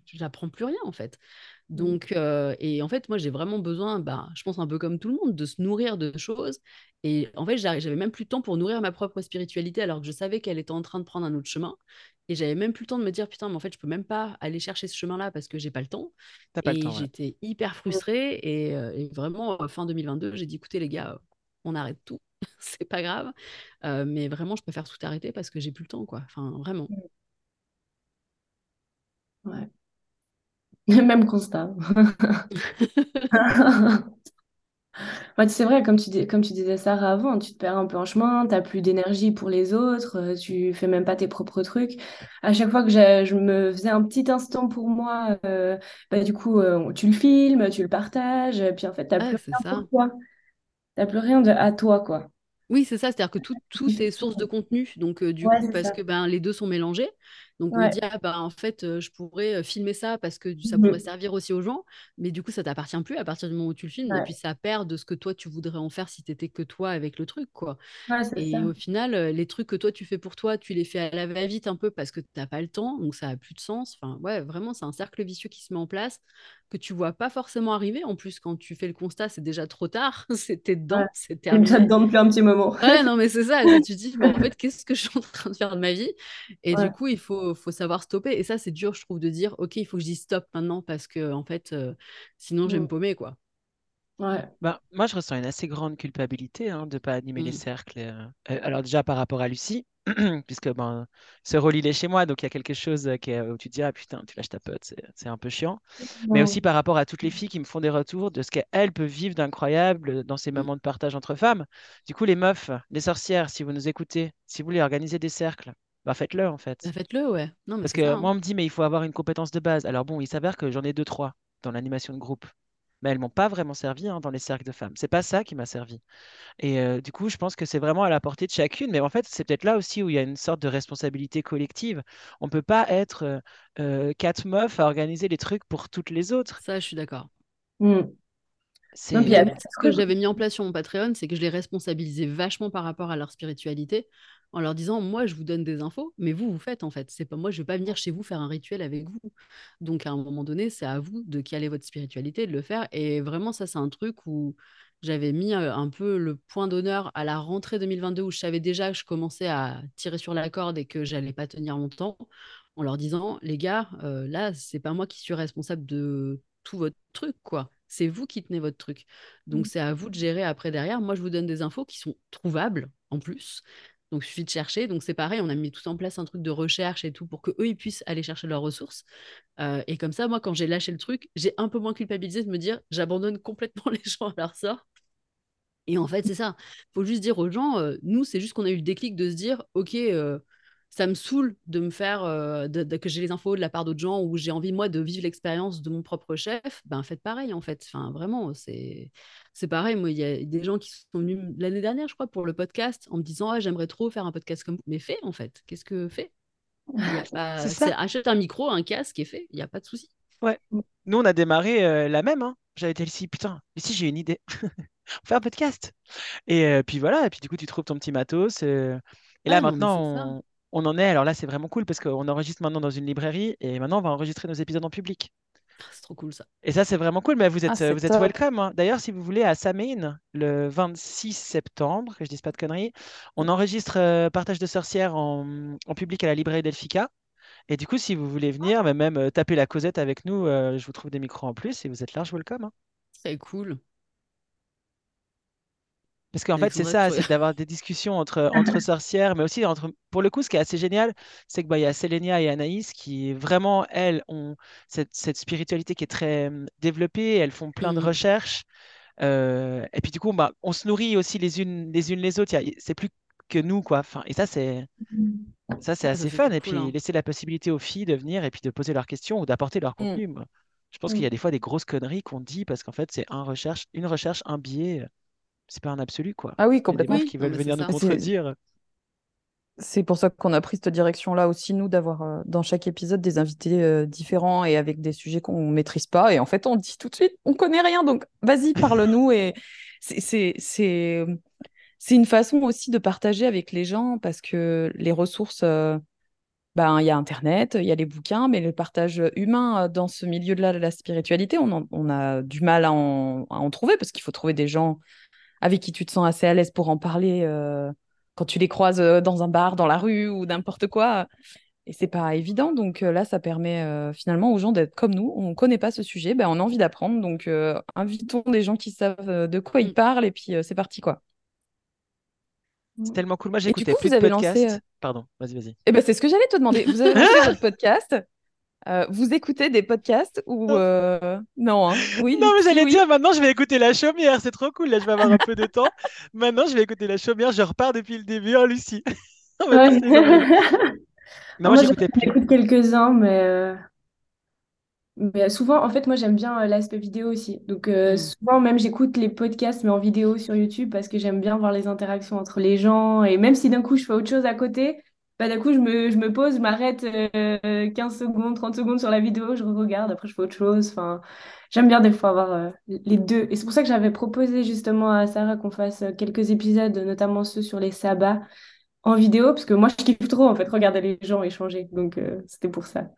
S4: j'apprends plus rien, en fait. Donc, euh, et en fait, moi, j'ai vraiment besoin, bah, je pense un peu comme tout le monde, de se nourrir de choses. Et en fait, j'avais même plus le temps pour nourrir ma propre spiritualité, alors que je savais qu'elle était en train de prendre un autre chemin. Et j'avais même plus le temps de me dire, putain, mais en fait, je peux même pas aller chercher ce chemin-là parce que j'ai pas le temps.
S1: T'as pas le
S4: Et
S1: ouais.
S4: j'étais hyper frustrée. Et, euh, et vraiment, fin 2022, j'ai dit, écoutez, les gars, on arrête tout. [laughs] C'est pas grave. Euh, mais vraiment, je préfère tout arrêter parce que j'ai plus le temps, quoi. Enfin, vraiment.
S5: Ouais. [laughs] Même constat. [laughs] Ouais, c'est vrai, comme tu, dis- comme tu disais Sarah avant, tu te perds un peu en chemin, t'as plus d'énergie pour les autres, euh, tu fais même pas tes propres trucs. À chaque fois que je me faisais un petit instant pour moi, euh, bah, du coup, euh, tu le filmes, tu le partages, puis en fait, t'as
S4: Ah,
S5: plus rien
S4: ça.
S5: pour toi. T'as plus rien de à toi, quoi.
S4: Oui, c'est ça, c'est-à-dire que tout, tout est source de contenu. Donc, euh, du
S5: Ouais,
S4: coup, parce
S5: ça.
S4: que ben, les deux sont mélangés. Donc, on dit, ah, ben, en fait, je pourrais filmer ça parce que ça pourrait
S5: Mhm.
S4: servir aussi aux gens. Mais du coup, ça t'appartient plus à partir du moment où tu le filmes. Et puis, ça perd de ce que toi, tu voudrais en faire si t'étais que toi avec le truc, quoi.
S5: ouais, c'est
S4: Et
S5: ça.
S4: au final, les trucs que toi, tu fais pour toi, tu les fais à la va-vite un peu parce que t'as pas le temps. Donc, ça a plus de sens. Enfin, ouais, vraiment, c'est un cercle vicieux qui se met en place que tu vois pas forcément arriver. En plus, quand tu fais le constat, c'est déjà trop tard. [laughs] C'était
S5: Ouais.
S4: dedans, c'est
S5: T'es déjà
S4: terminé.
S5: dedans depuis un petit moment.
S4: Ouais, non, mais c'est ça. Tu te dis, mais en [laughs] fait, qu'est-ce que je suis en train de faire de ma vie? Et
S5: Ouais.
S4: du coup, il faut, faut savoir stopper. Et ça, c'est dur, je trouve, de dire, OK, il faut que je dise stop maintenant parce que, en fait, euh, sinon, je vais me
S5: Mm.
S4: paumer, quoi.
S5: Ouais.
S1: Ben, moi, je ressens une assez grande culpabilité hein, de ne pas animer les
S4: Mm.
S1: cercles. euh. Euh, alors déjà par rapport à Lucie, [clears throat] puisque ben, ce rôle il est chez moi, donc il y a quelque chose euh, qui est- où tu te dis, ah putain, tu lâches ta pote, c'est un peu chiant. Mais
S5: Mm.
S1: aussi par rapport à toutes les filles qui me font des retours de ce qu'elles peuvent vivre d'incroyable dans ces
S4: Mm.
S1: moments de partage entre femmes. Du coup, les meufs, les sorcières, si vous nous écoutez, si vous voulez organiser des cercles, bah faites-le en fait.
S4: Bah, faites-le, ouais. Non, mais
S1: Parce
S4: ça.
S1: que
S4: hein.
S1: moi, on me dit, mais il faut avoir une compétence de base. Alors bon, il s'avère que j'en ai deux, trois dans l'animation de groupe. Mais elles m'ont pas vraiment servi hein, dans les cercles de femmes. C'est pas ça qui m'a servi. Et euh, du coup, je pense que c'est vraiment à la portée de chacune. Mais en fait, c'est peut-être là aussi où il y a une sorte de responsabilité collective. On peut pas être euh, euh, quatre meufs à organiser les trucs pour toutes les autres.
S4: Ça, je suis d'accord.
S5: Mm. A
S4: du
S5: ce
S4: que j'avais mis en place sur mon Patreon, c'est que je les responsabilisais vachement par rapport à leur spiritualité, en leur disant, moi, je vous donne des infos, mais vous, vous faites en fait. C'est pas moi, je vais pas venir chez vous faire un rituel avec vous. Donc, à un moment donné, c'est à vous de caler votre spiritualité, de le faire. Et vraiment, ça, c'est un truc où j'avais mis un peu le point d'honneur à la rentrée 2022, où je savais déjà que je commençais à tirer sur la corde et que j'allais pas tenir longtemps, en leur disant, les gars, euh, là, c'est pas moi qui suis responsable de tout votre truc, quoi. c'est vous qui tenez votre truc. Donc, c'est à vous de gérer après derrière. Moi, je vous donne des infos qui sont trouvables en plus. Donc, il suffit de chercher. Donc, c'est pareil, on a mis tout en place un truc de recherche et tout pour qu'eux, ils puissent aller chercher leurs ressources. Euh, et comme ça, moi, quand j'ai lâché le truc, j'ai un peu moins culpabilisé de me dire, j'abandonne complètement [laughs] les gens à leur sort. Et en fait, c'est ça. Il faut juste dire aux gens, euh, nous, c'est juste qu'on a eu le déclic de se dire, OK, euh, ça me saoule de me faire, euh, de, de- que j'ai les infos de la part d'autres gens ou j'ai envie, moi, de vivre l'expérience de mon propre chef. Ben, faites pareil, en fait. Enfin, vraiment, c'est c'est pareil. Moi, il y a des gens qui sont venus l'année dernière, je crois, pour le podcast en me disant, ah, j'aimerais trop faire un podcast comme vous. Mais fais, en fait. Qu'est-ce que fais? [laughs] Pas- Achète un micro, un casque et fais. Il n'y a pas de souci.
S1: Ouais. Nous, on a démarré euh, la même. Hein. J'avais été ici, putain, ici j'ai une idée. [laughs] On fait un podcast. Et euh, puis voilà, et puis du coup, tu trouves ton petit matos. et là,
S4: mais ça.
S1: maintenant, on en est. Alors là, c'est vraiment cool parce qu'on enregistre maintenant dans une librairie et maintenant, on va enregistrer nos épisodes en public.
S4: Ah, C'est trop cool ça.
S1: Et ça, c'est vraiment cool. Mais vous
S2: Ah,
S1: êtes,
S2: c'est
S1: vous êtes welcome. hein. D'ailleurs, si vous voulez, à Samain, le 26 septembre, que je dise pas de conneries, on enregistre euh, Partage de sorcières en, en public à la librairie Delphica. Et du coup, si vous voulez venir, mais même euh, taper la causette avec nous, euh, je vous trouve des micros en plus et vous êtes large welcome. hein.
S4: Très cool.
S1: Parce qu'en fait, c'est ça, c'est d'avoir des discussions entre, [laughs] entre sorcières, mais aussi entre. Pour le coup, ce qui est assez génial, c'est que bah, il y a Sélénia et Anaïs qui vraiment, elles, ont cette, cette spiritualité qui est très hum, développée, elles font plein de
S4: Mhm.
S1: recherches. euh, et puis du coup, bah, on se nourrit aussi les unes les, unes les autres. C'est plus que nous, quoi. Enfin, et ça, c'est ça, c'est
S4: Ça,
S1: assez fun. Et
S4: cool,
S1: puis
S4: hein.
S1: laisser la possibilité aux filles de venir et puis de poser leurs questions ou d'apporter leur contenu. Je pense qu'il y a des fois des grosses conneries qu'on dit parce qu'en fait, c'est un recherche, une recherche, un biais. C'est pas un absolu, quoi.
S2: Ah oui,
S1: Il y a des
S2: complètement.
S1: meufs qui veulent venir
S4: c'est
S1: nous contredire.
S2: C'est pour ça qu'on a pris cette direction-là aussi, nous, d'avoir euh, dans chaque épisode des invités euh, différents et avec des sujets qu'on ne maîtrise pas. Et en fait, on dit tout de suite, on connaît rien, donc vas-y, parle-nous. Et c'est- c'est c'est- c'est une façon aussi de partager avec les gens parce que les ressources, euh, ben, il y a Internet, il y a les bouquins, mais le partage humain dans ce milieu-là de la spiritualité, on, en- on a du mal à en, à en trouver parce qu'il faut trouver des gens avec qui tu te sens assez à l'aise pour en parler euh, quand tu les croises euh, dans un bar, dans la rue ou n'importe quoi. Et c'est pas évident. Donc euh, là, ça permet euh, finalement aux gens d'être comme nous. On connaît pas ce sujet, ben, on a envie d'apprendre. Donc euh, invitons des gens qui savent de quoi ils
S4: Mm.
S2: parlent et puis euh, c'est parti quoi.
S1: C'est tellement cool. Moi, j'écoutais plus
S2: vous
S1: de
S2: avez
S1: podcasts. Pardon, vas-y, vas-y.
S2: Eh ben, c'est ce que j'allais te demander. Vous avez [laughs] lancé votre podcast? Euh, vous écoutez des podcasts ou
S1: Non.
S2: euh, non hein [laughs] Oui,
S1: Non, mais j'allais
S2: oui.
S1: dire, maintenant, je vais écouter La Chaumière. C'est trop cool. Là, je vais avoir un peu de temps. Maintenant, je vais écouter La Chaumière. Je repars depuis le début, hein, Lucie. [laughs]
S5: Ouais.
S1: Non, moi,
S5: Moi,
S1: j'écoutais
S5: j'en
S1: plus.
S5: écoute quelques-uns, mais, euh, mais souvent, en fait, moi, j'aime bien l'aspect vidéo aussi. Donc, euh,
S4: Mm.
S5: souvent, même, j'écoute les podcasts, mais en vidéo sur YouTube parce que j'aime bien voir les interactions entre les gens. Et même si d'un coup, je fais autre chose à côté, bah, d'un coup, je me, je me pose, je m'arrête euh, 15 secondes, 30 secondes sur la vidéo, je regarde, après, je fais autre chose. Enfin, j'aime bien des fois avoir euh, les deux. Et c'est pour ça que j'avais proposé justement à Sarah qu'on fasse euh, quelques épisodes, notamment ceux sur les sabbats en vidéo, parce que moi, je kiffe trop, en fait, regarder les gens échanger. Donc, euh, c'était pour ça.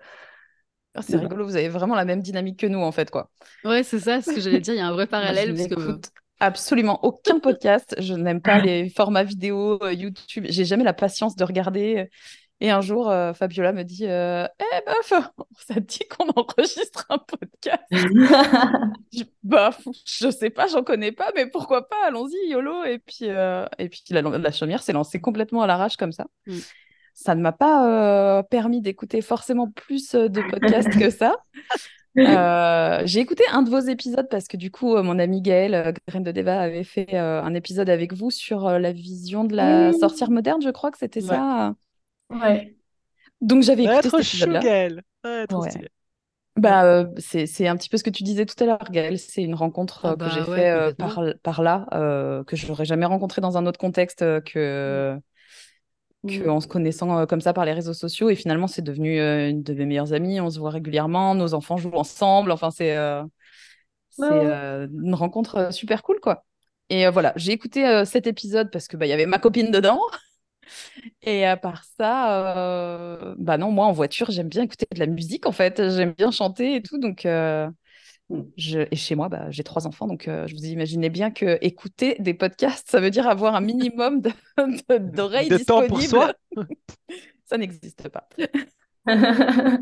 S2: Ah, c'est rigolo, vous avez vraiment la même dynamique que nous en fait quoi.
S4: Ouais, c'est ça, ce que j'allais dire. Il y a un vrai [laughs]
S2: je
S4: parallèle parce que
S2: absolument aucun podcast. Je n'aime pas [laughs] les formats vidéo euh, YouTube. J'ai jamais la patience de regarder. Et un jour, euh, Fabiola me dit euh, Eh meuf, [laughs] ça te dit qu'on enregistre un podcast? [laughs] Je, Bah, je sais pas, j'en connais pas, mais pourquoi pas? Allons-y, YOLO. Et puis, euh, et puis la, la chaumière s'est lancée complètement à l'arrache comme ça.
S4: Mm.
S2: Ça ne m'a pas permis d'écouter forcément plus de podcasts que ça. Euh, j'ai écouté un de vos épisodes parce que du coup, euh, mon ami Gaël, euh, Graine de Deva, avait fait euh, un épisode avec vous sur euh, la vision de la
S5: Oui.
S2: sorcière moderne, je crois que c'était
S1: Ouais.
S2: ça.
S5: Ouais.
S2: Donc j'avais écouté cet épisode-là.
S1: Gaël. Ouais, trop
S2: Ouais.
S1: stylé.
S2: Bah, c'est, un petit peu ce que tu disais tout à l'heure, Gaël. C'est une rencontre
S4: Ah
S2: que
S4: bah
S2: j'ai
S4: ouais,
S2: fait
S4: complètement.
S2: par, par là, que je n'aurais jamais rencontré dans un autre contexte que, que
S5: Mm.
S2: en se connaissant comme ça par les réseaux sociaux. Et finalement, c'est devenu une de mes meilleures amies. On se voit régulièrement, nos enfants jouent ensemble. Enfin, c'est
S5: Ouais,
S2: c'est
S5: ouais.
S2: une rencontre super cool, quoi. Et voilà, j'ai écouté cet épisode parce que bah, il y avait ma copine dedans. [laughs] Et à part ça, euh, bah non, moi en voiture, j'aime bien écouter de la musique en fait. J'aime bien chanter et tout. Donc, euh. Je... et chez moi, bah, j'ai trois enfants. Donc, euh, je vous imaginez bien que écouter des podcasts, ça veut dire avoir un minimum de- [laughs] de- d'oreilles
S1: De temps pour soi. [laughs]
S2: Ça n'existe pas. [laughs]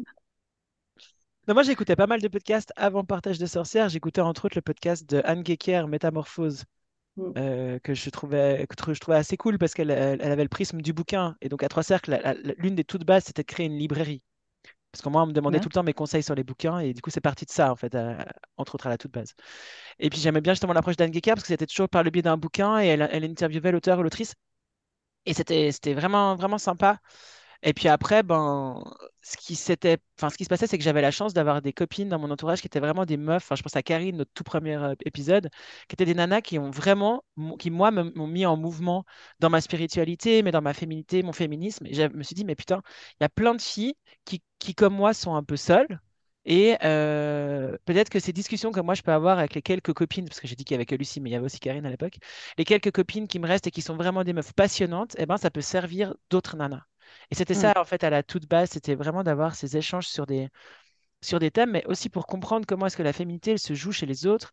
S1: Non, moi, j'écoutais pas mal de podcasts avant Partage de sorcières. J'écoutais entre autres le podcast de Anne Gecker, Métamorphose,
S5: Mm.
S1: euh, que je trouvais, que je trouvais assez cool parce qu'elle elle, elle avait le prisme du bouquin. Et donc, à Trois Cercles, l'une des toutes bases, c'était de créer une librairie. Parce que moi, on me demandait
S2: Ouais.
S1: tout le temps mes conseils sur les bouquins. Et du coup, c'est parti de ça, en fait, à- entre autres à la toute base. Et puis, j'aimais bien justement l'approche d'Anne Gecker parce que c'était toujours par le biais d'un bouquin et elle, elle interviewait l'auteur ou l'autrice. Et c'était, c'était vraiment, vraiment sympa. Et puis après, ben, ce qui se passait, c'est que j'avais la chance d'avoir des copines dans mon entourage qui étaient vraiment des meufs. Enfin, je pense à Karine, notre tout premier euh, épisode, qui étaient des nanas qui ont vraiment, qui moi, m'ont mis en mouvement dans ma spiritualité, mais dans ma féminité, mon féminisme. Et je me suis dit, mais putain, il y a plein de filles qui, qui, comme moi, sont un peu seules. Et euh, peut-être que ces discussions que moi je peux avoir avec les quelques copines, parce que j'ai dit qu'il y avait que Lucie, mais il y avait aussi Karine à l'époque, les quelques copines qui me restent et qui sont vraiment des meufs passionnantes, eh ben, ça peut servir d'autres nanas. Et c'était
S2: Mm.
S1: ça, en fait, à la toute base, c'était vraiment d'avoir ces échanges sur des, sur des thèmes, mais aussi pour comprendre comment est-ce que la féminité elle se joue chez les autres.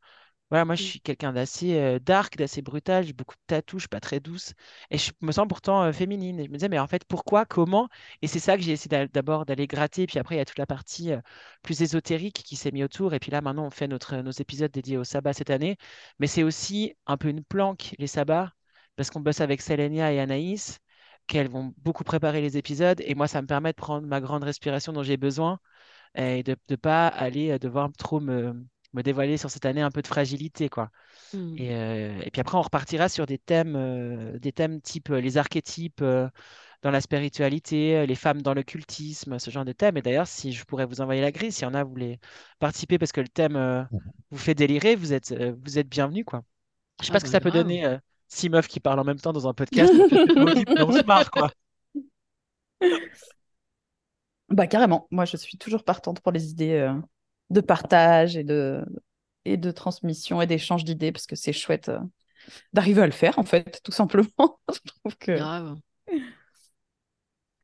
S1: Voilà, moi, je
S4: Mm.
S1: suis quelqu'un d'assez euh, dark, d'assez brutal, j'ai beaucoup de tatouages, pas très douce, et je me sens pourtant euh, féminine. Et je me disais, mais en fait, pourquoi, comment? Et c'est ça que j'ai essayé d'a- d'abord d'aller gratter, puis après, il y a toute la partie euh, plus ésotérique qui s'est mise autour, et puis là, maintenant, on fait notre, nos épisodes dédiés au sabbat cette année, mais c'est aussi un peu une planque, les sabbats, parce qu'on bosse avec Selenia et Anaïs, qu'elles vont beaucoup préparer les épisodes, et moi, ça me permet de prendre ma grande respiration dont j'ai besoin et de ne pas aller euh, devoir trop me, me dévoiler sur cette année un peu de fragilité, quoi.
S4: Mm.
S1: Et, euh, et puis après, on repartira sur des thèmes, euh, des thèmes type les archétypes euh, dans la spiritualité, les femmes dans l'occultisme, ce genre de thèmes. Et d'ailleurs, si je pourrais vous envoyer la grille, s'il y en a, vous voulez participer parce que le thème vous fait délirer, vous êtes, vous êtes bienvenus, quoi. Je sais
S4: Ah
S1: pas ce que
S4: bah,
S1: ça peut donner, six meufs qui parlent en même temps dans un podcast. On se marre, quoi.
S2: Bah carrément, moi je suis toujours partante pour les idées euh, de partage et de, et de transmission et d'échange d'idées parce que c'est chouette euh, d'arriver à le faire en fait, tout simplement. [laughs] je trouve que...
S4: Grave.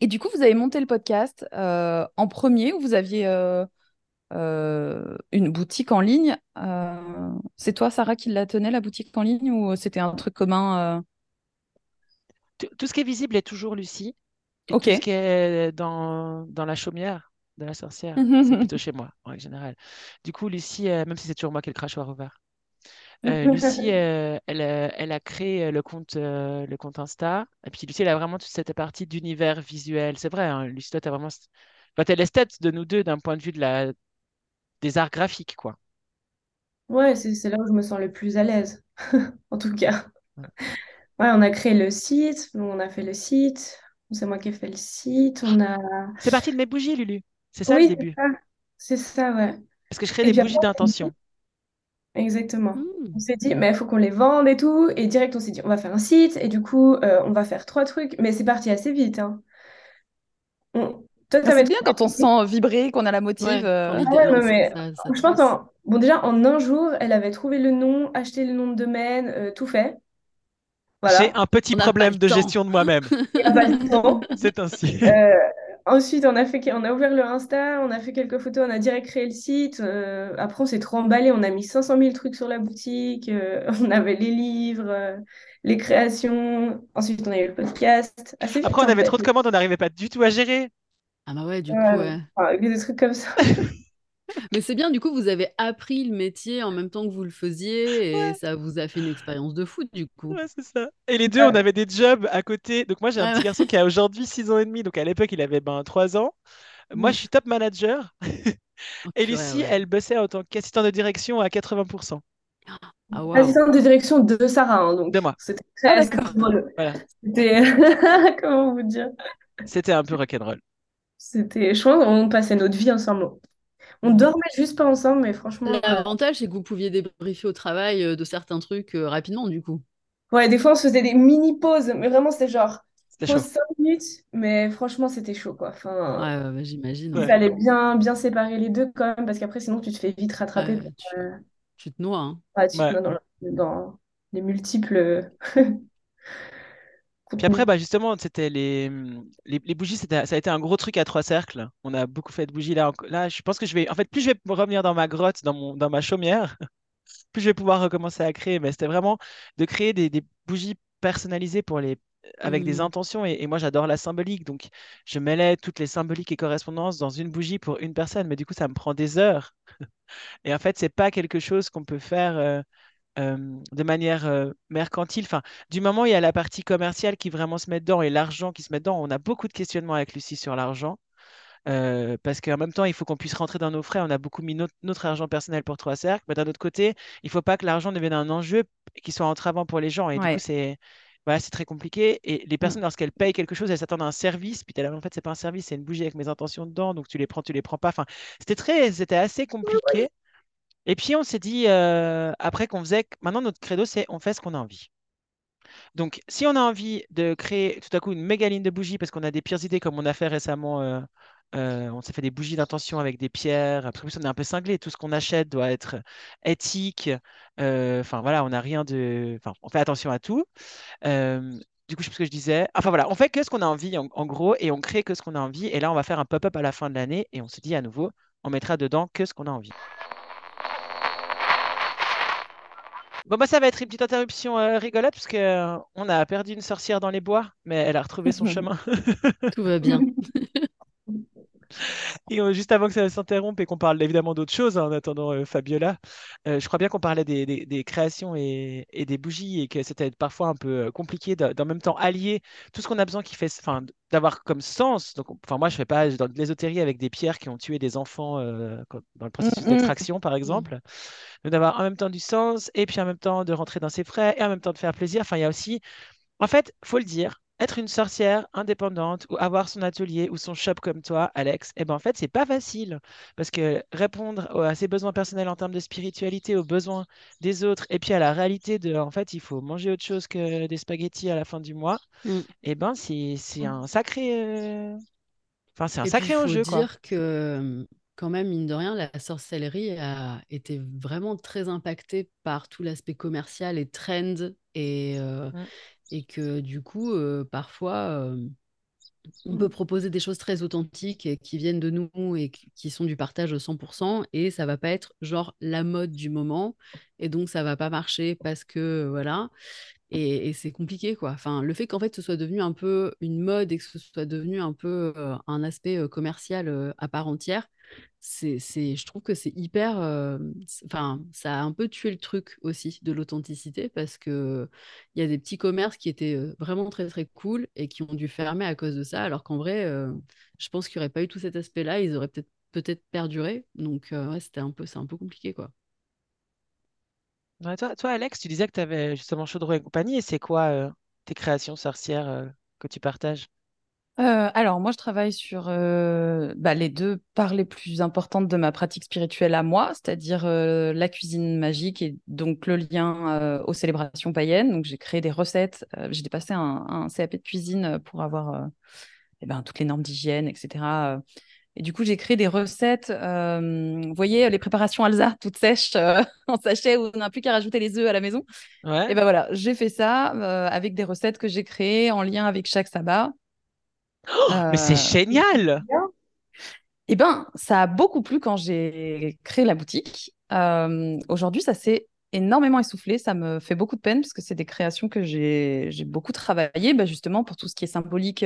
S2: Et du coup, vous avez monté le podcast euh, en premier ou vous aviez une boutique en ligne euh, C'est toi, Sarah, qui la tenait, la boutique en ligne, ou c'était un truc commun euh
S1: Tout ce qui est visible est toujours Lucie. Et
S2: Ok.
S1: tout ce qui est dans, dans la chaumière de la sorcière, c'est plutôt chez moi, en règle générale. Du coup, Lucie, euh, même si c'est toujours moi qui ai le crachoir ouvert, [laughs] euh, Lucie, euh, elle, euh, elle a créé euh, le compte, euh, le compte Insta. Et puis Lucie, elle a vraiment toute cette partie d'univers visuel. C'est vrai, hein, Lucie, toi, t'as vraiment... Enfin, t'es l'esthète de nous deux d'un point de vue de la... des arts graphiques, quoi.
S5: Ouais, c'est là où je me sens le plus à l'aise, [laughs] en tout cas.
S1: Ouais.
S5: Ouais, on a créé le site, on a fait le site, c'est moi qui ai fait le site, on a...
S1: C'est parti de mes bougies, Lulu. C'est ça le
S5: Oui,
S1: début.
S5: c'est ça, ouais.
S1: Parce que je crée
S5: Et
S1: des bougies d'intention.
S5: exactement.
S4: Mm.
S5: On s'est dit, mais il faut qu'on les vende et tout, et direct, on s'est dit, on va faire un site, et du coup, euh, on va faire trois trucs, mais c'est parti assez vite, hein. On- Toi,
S2: Ah,
S5: t'avais
S2: c'est bien quand on se sent vibrer, qu'on a la motive.
S4: Ouais,
S2: euh,
S5: Ah ouais, mais
S4: ça, ça
S5: je pense en... Bon, déjà, en un jour, elle avait trouvé le nom, acheté le nom de domaine, euh, tout fait.
S1: J'ai un petit
S4: On
S1: problème de
S4: temps.
S1: gestion de moi-même.
S5: Il n'y a pas le temps.
S1: C'est ainsi.
S5: Euh, ensuite, on a fait, on a ouvert le Insta, on a fait quelques photos, on a direct créé le site. euh, après, on s'est trop emballé, on a mis 500 000 trucs sur la boutique. euh, [laughs] on avait les livres, euh, les créations. Ensuite, on a eu le podcast. Assez vite,
S1: Après, on
S5: en
S1: avait
S5: fait.
S1: trop de commandes, on n'arrivait pas du tout à gérer.
S4: Ah bah ouais, du
S5: Ouais,
S4: coup, ouais.
S5: enfin, des trucs comme ça. [laughs]
S4: Mais c'est bien, du coup, vous avez appris le métier en même temps que vous le faisiez et
S1: Ouais.
S4: ça vous a fait une expérience de foot, du coup.
S1: Ouais, c'est ça. Et les deux, on avait des jobs à côté. Donc moi, j'ai un
S4: Ouais,
S1: petit garçon qui a aujourd'hui 6 ans et demi. Donc à l'époque, il avait ben, 3 ans. Moi,
S4: Mm.
S1: je suis top manager. Et Lucie,
S4: ouais.
S1: elle bossait en tant qu'assistante de direction à 80%.
S4: Ah. [gasps]
S5: Assistante de direction de Sarah, hein, donc
S1: De moi.
S5: c'était
S2: Ah,
S5: très.
S1: Voilà.
S5: C'était, [laughs] comment vous dire?
S1: C'était un peu rock'n'roll.
S5: C'était, je qu'on passait notre vie ensemble. On dormait juste pas ensemble, mais franchement, euh,
S4: L'avantage, c'est que vous pouviez débriefer au travail euh, de certains trucs euh, rapidement, du coup.
S5: ouais, des fois on se faisait des mini pauses, mais vraiment c'était genre
S1: C'était
S5: pause
S1: chaud.
S5: 5 minutes, mais franchement c'était chaud quoi. Enfin,
S4: Ouais, ouais, ouais, j'imagine.
S5: il
S1: Ouais.
S5: fallait bien, bien séparer les deux quand même, parce qu'après sinon tu te fais vite rattraper.
S4: Tu,
S5: euh,
S4: tu te noies, hein.
S5: ouais, tu te dans, dans les multiples [laughs]
S1: Puis après,
S5: contenus.
S1: bah justement, c'était les, les, les bougies, ça a été un gros truc à trois cercles. On a beaucoup fait de bougies là. Là, je pense que je vais, en fait, plus je vais revenir dans ma grotte, dans mon, dans ma chaumière, [laughs] plus je vais pouvoir recommencer à créer. Mais c'était vraiment de créer des, des bougies personnalisées pour les, avec des
S4: Mhm.
S1: intentions. Et, et moi, j'adore la symbolique. Donc, je mêlais toutes les symboliques et correspondances dans une bougie pour une personne. Mais du coup, ça me prend des heures. [laughs] Et en fait, c'est pas quelque chose qu'on peut faire euh, euh, de manière euh, mercantile. Enfin, du moment où il y a la partie commerciale qui vraiment se met dedans et l'argent qui se met dedans, on a beaucoup de questionnements avec Lucie sur l'argent. Euh, parce qu'en même temps, il faut qu'on puisse rentrer dans nos frais. On a beaucoup mis notre, notre argent personnel pour Trois Cercles, mais d'un autre côté, il faut pas que l'argent devienne un enjeu qui soit entravant pour les gens. Et du coup, c'est voilà, c'est très compliqué. Et les
S2: Mm.
S1: personnes, lorsqu'elles payent quelque chose, elles s'attendent à un service. Puis là, en fait, c'est pas un service, c'est une bougie avec mes intentions dedans. Donc tu les prends, tu les prends pas. Enfin, c'était très, c'était assez compliqué. Et puis on s'est dit euh, après qu'on faisait, maintenant notre credo, c'est on fait ce qu'on a envie. Donc, si on a envie de créer tout à coup une méga ligne de bougies parce qu'on a des pires idées comme on a fait récemment, euh, euh, on s'est fait des bougies d'intention avec des pierres. Parce plus, on est un peu cinglé. Tout ce qu'on achète doit être éthique. Enfin, voilà, on n'a rien de. Enfin, on fait attention à tout. Du coup, je sais ce que je disais. Enfin, voilà, on fait que ce qu'on a envie, en, en gros, et on crée que ce qu'on a envie. Et là, on va faire un pop-up à la fin de l'année et on se dit à nouveau, on mettra dedans que ce qu'on a envie. Bon, bah, ça va être une petite interruption euh, rigolote parce que, euh, on a perdu une sorcière dans les bois, mais elle a retrouvé son [laughs] chemin.
S4: Tout va bien. [laughs]
S1: Et euh, juste avant que ça s'interrompe et qu'on parle évidemment d'autres choses, hein, en attendant euh, Fabiola, euh, je crois bien qu'on parlait des, des- des créations et, et des bougies et que c'était parfois un peu compliqué de- d'en même temps allier tout ce qu'on a besoin qui fait, enfin, d'avoir comme sens. Donc, enfin, moi, je fais pas dans de l'ésotérie avec des pierres qui ont tué des enfants dans le processus
S2: Mm, mm.
S1: d'extraction, par exemple. Donc, d'avoir en même temps du sens et puis en même temps de rentrer dans ses frais et en même temps de faire plaisir. Enfin, il y a aussi en fait, faut le dire, être une sorcière indépendante ou avoir son atelier ou son shop comme toi, Alex, eh ben en fait, c'est pas facile parce que répondre à ses besoins personnels en termes de spiritualité, aux besoins des autres et puis à la réalité de en fait, il faut manger autre chose que des spaghettis à la fin du mois,
S4: Mm.
S1: eh ben c'est c'est un sacré euh, enfin c'est un
S4: Et puis,
S1: sacré
S4: faut
S1: quoi.
S4: dire que, quand même, mine de rien, la sorcellerie a été vraiment très impactée par tout l'aspect commercial et trend, et, euh,
S1: Mm.
S4: Et que du coup, euh, parfois, euh, on peut proposer des choses très authentiques et qui viennent de nous et qui qui sont du partage au 100%, et ça va pas être genre la mode du moment, et donc ça va pas marcher parce que, voilà. Et, c'est compliqué, quoi. Enfin, le fait qu'en fait ce soit devenu un peu une mode et que ce soit devenu un peu un aspect commercial à part entière, c'est, je trouve que c'est hyper. Enfin, ça a un peu tué le truc aussi de l'authenticité parce que il y a des petits commerces qui étaient vraiment très très cool et qui ont dû fermer à cause de ça, alors qu'en vrai, je pense qu'il n'y aurait pas eu tout cet aspect-là, ils auraient peut-être peut-être perduré. Donc, c'était un peu, c'est un peu compliqué, quoi.
S1: Toi, toi, Alex, tu disais que tu avais justement Chaudron et compagnie et c'est quoi euh, tes créations sorcières euh, que tu partages?
S2: Euh, alors, moi, je travaille sur bah, les deux parts les plus importantes de ma pratique spirituelle à moi, c'est-à-dire la cuisine magique et donc le lien aux célébrations païennes. Donc, j'ai créé des recettes. j'ai dépassé un, CAP de cuisine pour avoir eh ben, toutes les normes d'hygiène, etc. Et du coup, j'ai créé des recettes. euh, vous voyez, les préparations Alsa, toutes sèches, euh, [laughs] en sachet, où on n'a plus qu'à rajouter les œufs à la maison.
S1: Ouais.
S2: Et ben voilà, j'ai fait ça euh, avec des recettes que j'ai créées en lien avec chaque sabbat.
S1: Mais c'est génial!
S2: Eh ben, ça a beaucoup plu quand j'ai créé la boutique. Aujourd'hui, ça s'est énormément essoufflé. Ça me fait beaucoup de peine parce que c'est des créations que j'ai beaucoup travaillé, bah, justement pour tout ce qui est symbolique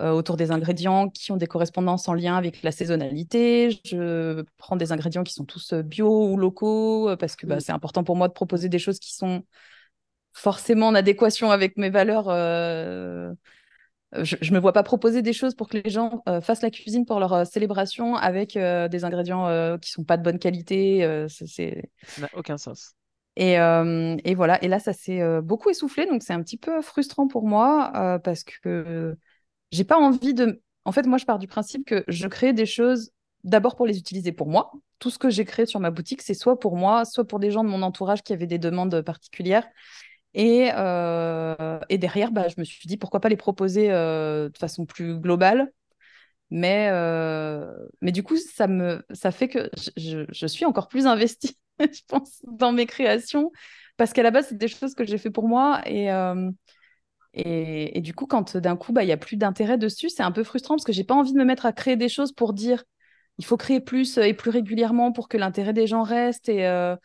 S2: euh, autour des ingrédients qui ont des correspondances en lien avec la saisonnalité. Je prends des ingrédients qui sont tous euh, bio ou locaux euh, parce que bah,
S4: Mm.
S2: c'est important pour moi de proposer des choses qui sont forcément en adéquation avec mes valeurs. euh, je, je me vois pas proposer des choses pour que les gens euh, fassent la cuisine pour leur euh, célébration avec euh, des ingrédients qui sont pas de bonne qualité. c'est,
S1: Ça n'a aucun sens.
S2: Et, et voilà. Et là, ça s'est beaucoup essoufflé, donc c'est un petit peu frustrant pour moi parce que j'ai pas envie de. En fait, moi, je pars du principe que je crée des choses d'abord pour les utiliser pour moi. Tout ce que j'ai créé sur ma boutique, c'est soit pour moi, soit pour des gens de mon entourage qui avaient des demandes particulières. Et, euh, derrière, bah, je me suis dit pourquoi pas les proposer euh, de façon plus globale. Mais, euh, mais du coup, ça, me, ça fait que je, je- suis encore plus investie, [laughs] je pense, dans mes créations. Parce qu'à la base, c'est des choses que j'ai fait pour moi. Et, et, du coup, quand d'un coup, bah, il n'y a plus d'intérêt dessus, c'est un peu frustrant parce que j'ai pas envie de me mettre à créer des choses pour dire il faut créer plus et plus régulièrement pour que l'intérêt des gens reste. Et, euh,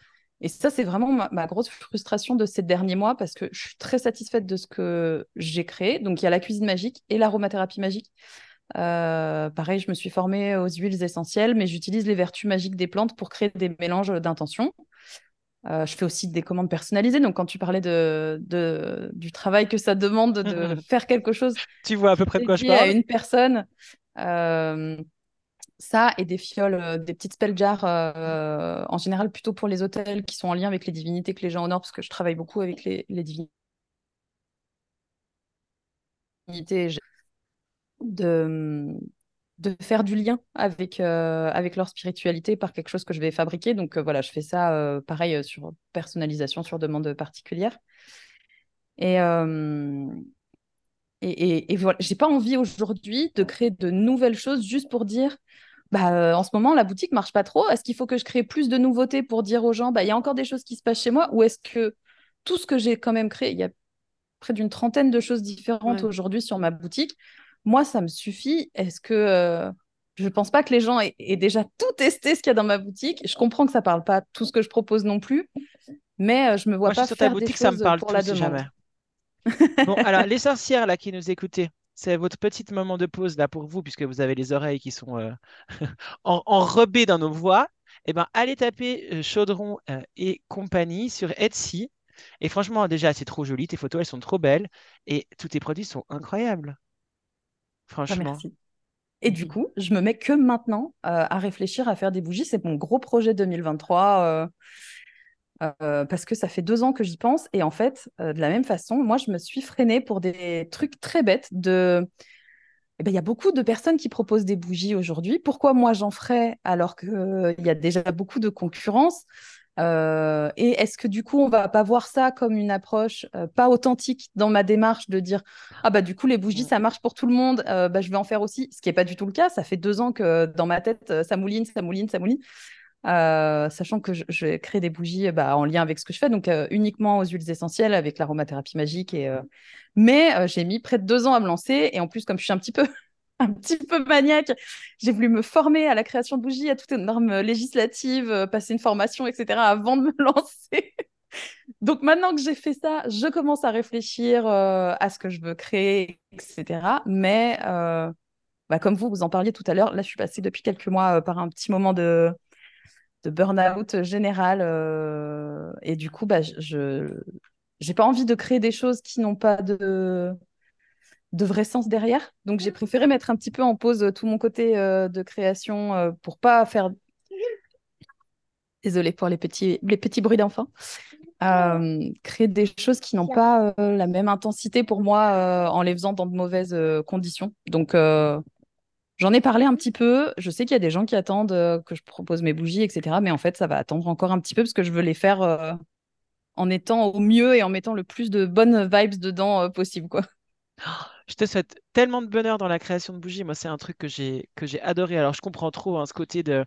S2: ça, c'est vraiment ma, ma grosse frustration de ces derniers mois parce que je suis très satisfaite de ce que j'ai créé. Donc, il y a la cuisine magique et l'aromathérapie magique. Euh, pareil, je me suis formée aux huiles essentielles, mais j'utilise les vertus magiques des plantes pour créer des mélanges d'intentions. Euh, je fais aussi des commandes personnalisées. Donc, quand tu parlais de, de- du travail que ça demande de faire quelque chose
S1: Tu vois à peu près de quoi je
S2: dédié à
S1: parle?
S2: une personne, euh, ça et des fioles, euh, des petites spell jars, euh, en général plutôt pour les hôtels qui sont en lien avec les divinités que les gens honorent, parce que je travaille beaucoup avec les, les divinités. De, de faire du lien avec, euh, avec leur spiritualité par quelque chose que je vais fabriquer. Donc euh, voilà, je fais ça euh, pareil sur personnalisation, sur demande particulière. Et, et, et, et voilà, j'ai pas envie aujourd'hui de créer de nouvelles choses juste pour dire, bah, en ce moment, la boutique marche pas trop. Est-ce qu'il faut que je crée plus de nouveautés pour dire aux gens, bah, il y a encore des choses qui se passent chez moi? Ou est-ce que tout ce que j'ai quand même créé, il y a près d'une trentaine de choses différentes
S4: Ouais.
S2: aujourd'hui sur ma boutique. Moi, ça me suffit. Est-ce que euh, je pense pas que les gens aient, aient déjà tout testé ce qu'il y a dans ma boutique Je comprends que ça parle pas tout ce que je propose non plus, mais euh, je me vois
S1: Moi, je
S2: pas
S1: suis sur ta
S2: faire des
S1: boutique, ça me parle
S2: pour
S1: tout
S2: la
S1: si
S2: demande.
S1: jamais. [laughs] Bon, alors, les sorcières là qui nous écoutez, c'est votre petit moment de pause là pour vous, puisque vous avez les oreilles qui sont euh, [laughs] en- enrobées dans nos voix. Eh ben, allez taper euh, Chaudron euh, et compagnie sur Etsy. Et franchement, déjà, c'est trop joli, tes photos, elles sont trop belles. Et tous tes produits sont incroyables.
S2: Ah,
S1: Franchement.
S2: merci. Et du coup, je me mets que maintenant euh, à réfléchir à faire des bougies. C'est mon gros projet 2023 euh, euh, parce que ça fait deux ans que j'y pense. Et en fait, de la même façon, moi, je me suis freinée pour des trucs très bêtes. De... Eh ben, il y a beaucoup de personnes qui proposent des bougies aujourd'hui. Pourquoi moi j'en ferais alors qu'il y a déjà beaucoup de concurrence? Euh, et est-ce que du coup, on va pas voir ça comme une approche euh, pas authentique dans ma démarche de dire ah bah du coup les bougies
S1: Mm.
S2: ça marche pour tout le monde, euh, bah, je vais en faire aussi, ce qui est pas du tout le cas. Ça fait deux ans que dans ma tête ça mouline, ça mouline, ça mouline, sachant que je, je crée des bougies bah, en lien avec ce que je fais, donc uniquement aux huiles essentielles avec l'aromathérapie magique. Et, Mais j'ai mis près de deux ans à me lancer et en plus comme je suis un petit peu un petit peu maniaque. J'ai voulu me former à la création de bougies, à toutes les normes législatives, euh, passer une formation, etc., avant de me [laughs] lancer. Donc maintenant que j'ai fait ça, je commence à réfléchir euh, à ce que je veux créer, etc. Mais euh, bah, comme vous, vous en parliez tout à l'heure, là, je suis passée depuis quelques mois par un petit moment de, de burn-out général. et du coup, bah, je n'ai pas envie de créer des choses qui n'ont pas de de vrai sens derrière. Donc j'ai préféré mettre un petit peu en pause euh, tout mon côté euh, de création euh, pour pas faire. Désolée pour les petits, les petits bruits d'enfants. Euh, créer des choses qui n'ont pas la même intensité pour moi en les faisant dans de mauvaises conditions. Donc j'en ai parlé un petit peu. Je sais qu'il y a des gens qui attendent que je propose mes bougies, etc. Mais en fait, ça va attendre encore un petit peu parce que je veux les faire en étant au mieux et en mettant le plus de bonnes vibes dedans possible, quoi.
S1: Je te souhaite tellement de bonheur dans la création de bougies. Moi, c'est un truc que j'ai que j'ai adoré. Alors, je comprends trop hein, ce côté de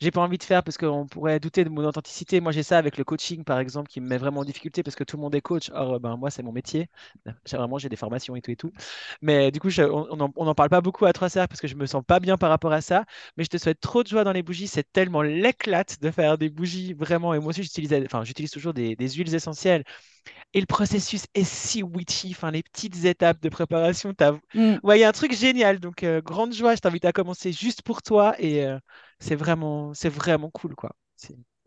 S1: j'ai pas envie de faire parce qu'on pourrait douter de mon authenticité. Moi, j'ai ça avec le coaching, par exemple, qui me met vraiment en difficulté parce que tout le monde est coach. Or, euh, ben, moi, c'est mon métier. [laughs] Vraiment j'ai des formations et tout et tout. Mais du coup, je- on on en, on en parle pas beaucoup à Trois Cerfs parce que je me sens pas bien par rapport à ça. Mais je te souhaite trop de joie dans les bougies. C'est tellement l'éclate de faire des bougies, vraiment. Et moi aussi, j'utilise enfin, j'utilise toujours des, huiles essentielles. Et le processus est si witchy, enfin, les petites étapes de préparation.
S2: Mm.
S1: Ouais, il y a un truc génial, donc euh, grande joie, je t'invite à commencer juste pour toi et euh, c'est vraiment, c'est vraiment cool, quoi.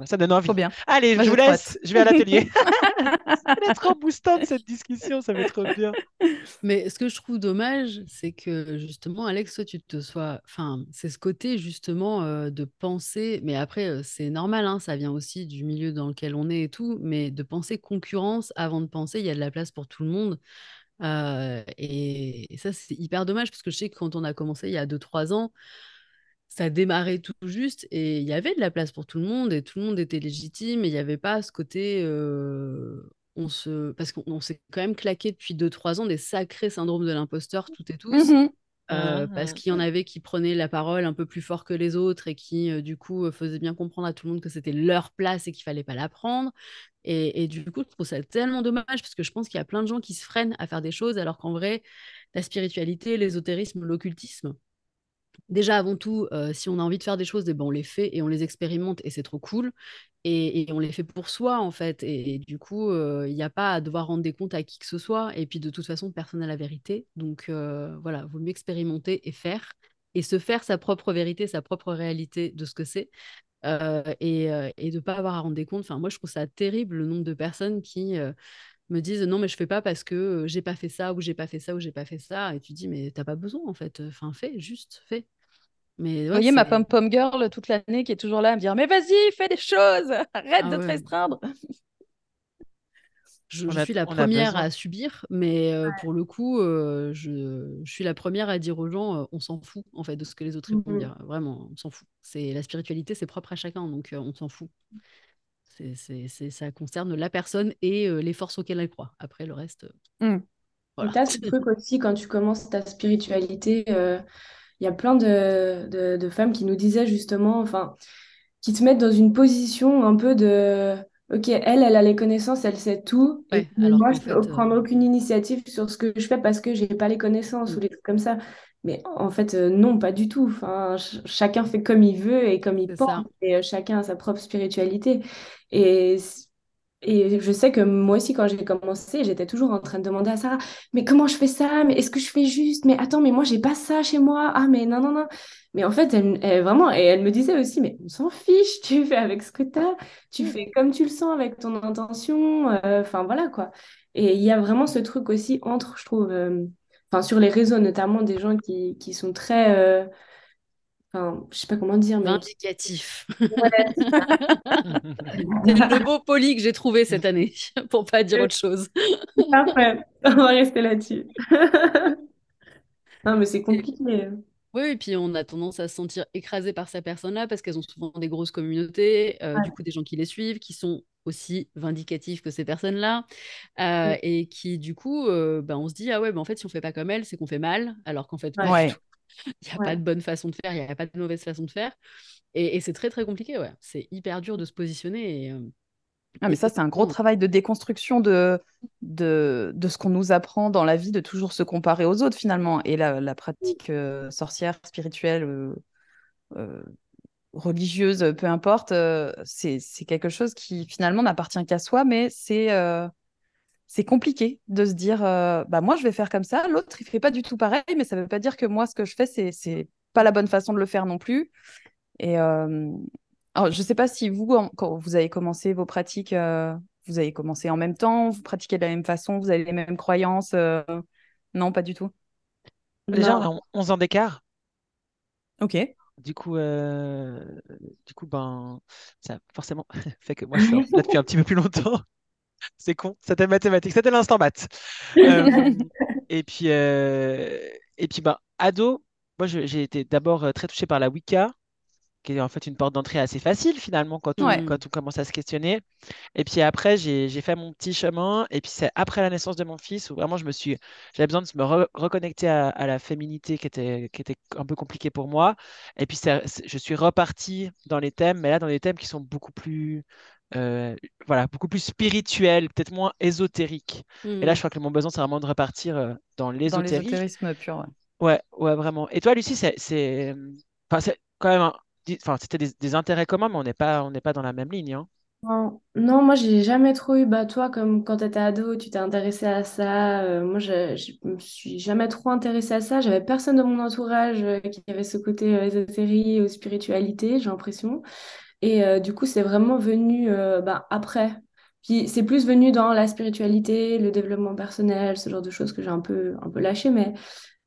S1: Ça donne envie.
S2: Trop bien.
S1: Allez, je vous
S2: j'ai trop
S1: laisse, je vais à l'atelier. [laughs] Elle est trop boostante cette discussion, ça va être trop bien.
S4: Mais ce que je trouve dommage, c'est que justement, Alex, toi, tu te sois. Enfin, c'est ce côté justement euh, de penser. Mais après, c'est normal, hein, ça vient aussi du milieu dans lequel on est et tout. Mais de penser concurrence avant de penser il y a de la place pour tout le monde. Et, ça, c'est hyper dommage parce que je sais que quand on a commencé il y a 2-3 ans, ça démarrait tout juste et il y avait de la place pour tout le monde et tout le monde était légitime et il n'y avait pas ce côté. on se... Parce qu'on on s'est quand même claqué depuis 2-3 ans des sacrés syndromes de l'imposteur, toutes et tous.
S2: Mhm.
S4: Euh, parce
S1: Mhm.
S4: qu'il y en avait qui prenaient la parole un peu plus fort que les autres et qui, euh, du coup, euh, faisaient bien comprendre à tout le monde que c'était leur place et qu'il fallait pas la prendre. Et, et du coup, je trouve ça tellement dommage parce que je pense qu'il y a plein de gens qui se freinent à faire des choses alors qu'en vrai, la spiritualité, l'ésotérisme, l'occultisme, déjà, avant tout, euh, si on a envie de faire des choses, eh ben, on les fait et on les expérimente et c'est trop cool. Et, on les fait pour soi, en fait. Et, du coup, euh, il n'y a pas à devoir rendre des comptes à qui que ce soit. Et puis, de toute façon, personne n'a la vérité. Donc, euh, voilà, vaut mieux expérimenter et faire. Et se faire sa propre vérité, sa propre réalité de ce que c'est. et, et de ne pas avoir à rendre des comptes. Enfin, moi, je trouve ça terrible le nombre de personnes qui me disent non mais je fais pas parce que j'ai pas fait ça ou j'ai pas fait ça ou j'ai pas fait ça. Et tu dis mais t'as pas besoin en fait enfin fais juste fais. Mais
S2: Vous voyez ma pom pom girl toute l'année qui est toujours là à me dire mais vas-y fais des choses [laughs] arrête
S4: Ah
S2: de te restreindre.
S4: Je,
S1: On
S4: je
S1: a-
S4: suis la première à subir mais euh, pour le coup euh, je, je suis la première à dire aux gens euh, on s'en fout en fait de ce que les autres vont
S5: Mhm.
S4: dire. Vraiment on s'en fout. C'est la spiritualité c'est propre à chacun donc euh, on s'en fout c'est- ça concerne la personne et euh, les forces auxquelles elle croit après le reste euh,
S2: Mm.
S5: Et
S4: voilà
S5: t'as ce truc aussi, quand tu commences ta spiritualité, euh, il y a plein de, de, de femmes qui nous disaient justement, enfin, qui te mettent dans une position un peu de, ok, elle, elle a les connaissances, elle sait tout,
S4: Ouais, alors
S5: moi, je
S4: fait,
S5: peux prendre aucune initiative sur ce que je fais parce que j'ai pas les connaissances
S4: Mm.
S5: ou des trucs comme ça. Mais en fait, euh, non, pas du tout. Enfin, ch- chacun fait comme il veut et comme il pense,
S4: ça
S5: et euh, chacun a sa propre spiritualité. Et et je sais que moi aussi, quand j'ai commencé, j'étais toujours en train de demander à Sarah, mais comment je fais ça? Mais est-ce que je fais juste? Mais attends, mais moi, j'ai pas ça chez moi. Ah, mais non, non, non. Mais en fait, elle, elle- vraiment, et elle me disait aussi, mais on s'en fiche, tu fais avec ce que tu as, tu fais comme tu le sens avec ton intention. euh, Enfin, voilà, quoi. Et il y a vraiment ce truc aussi entre, je trouve, euh, sur les réseaux, notamment des gens qui, qui sont très, euh, enfin, je sais pas comment dire, mais
S4: vindicatif
S5: Ouais, [laughs]
S4: le mot poli que j'ai trouvé cette année, [laughs] pour pas dire autre chose.
S5: Parfait. On va rester là-dessus. Non, mais c'est compliqué.
S4: Oui, et puis on a tendance à se sentir écrasé par ces personnes-là parce qu'elles ont souvent des grosses communautés, euh, du coup des gens qui les suivent, qui sont aussi vindicatifs que ces personnes-là, euh,
S5: Ouais.
S4: et qui du coup, euh, ben, on se dit, ah ouais, ben en fait, si on fait pas comme elles, c'est qu'on fait mal, alors qu'en fait,
S2: Ouais. [laughs]
S4: Il n'y a
S5: Ouais.
S4: pas de bonne façon de faire, il n'y a pas de mauvaise façon de faire. Et, et c'est très, très compliqué, ouais. C'est hyper dur de se positionner. Et, euh,
S2: Ah, mais ça, c'est un gros travail de déconstruction de, de, de ce qu'on nous apprend dans la vie, de toujours se comparer aux autres finalement. Et la, la pratique euh, sorcière, spirituelle, euh, euh, religieuse, peu importe, c'est, c'est quelque chose qui finalement n'appartient qu'à soi, mais c'est c'est compliqué de se dire, euh, bah moi je vais faire comme ça, l'autre il fait pas du tout pareil, mais ça veut pas dire que moi ce que je fais, c'est, c'est pas la bonne façon de le faire non plus. Et euh, alors, je sais pas si vous, en- quand vous avez commencé vos pratiques, euh, vous avez commencé en même temps, vous pratiquez de la même façon, vous avez les mêmes croyances. euh, Non, pas du tout?
S1: Déjà, on
S5: Non.
S1: a 11 ans d'écart.
S2: Ok.
S1: Du coup, euh, du coup, ben, ça forcément [laughs] fait que moi, je suis [laughs] là depuis un petit peu plus longtemps. C'est con, c'était mathématique, c'était l'instant maths. Euh, [laughs] et puis, euh, et puis, ben, ado, moi, j'ai été d'abord euh, très touché par la Wicca, qui est en fait une porte d'entrée assez facile finalement quand on,
S2: Ouais.
S1: quand on commence à se questionner. Et puis après, j'ai, fait mon petit chemin. Et puis c'est après la naissance de mon fils où vraiment je me suis, j'avais besoin de me re- reconnecter à, à la féminité qui était, qui était un peu compliquée pour moi. Et puis je suis reparti dans les thèmes, mais là dans des thèmes qui sont beaucoup plus, euh, voilà, beaucoup plus spirituels, peut-être moins ésotériques. Et là,
S4: Mm.
S1: je crois que mon besoin, c'est vraiment de repartir euh, dans l'ésotérisme.
S2: pur. ouais.
S1: Ouais, ouais, vraiment. Et toi, Lucie, c'est, c'est, enfin, c'est quand même, un- enfin, c'était des, des intérêts communs, mais on n'est pas, on n'est pas dans la même ligne, hein.
S5: Non, non, moi j'ai jamais trop eu, bah toi comme quand t'étais ado, tu t'es intéressé à ça, euh, moi je, je me suis jamais trop intéressée à ça, j'avais personne de mon entourage euh, qui avait ce côté euh, ésotérie ou spiritualité, j'ai l'impression, et euh, du coup c'est vraiment venu euh, bah, après, puis c'est plus venu dans la spiritualité, le développement personnel, ce genre de choses que j'ai un peu, un peu lâché, mais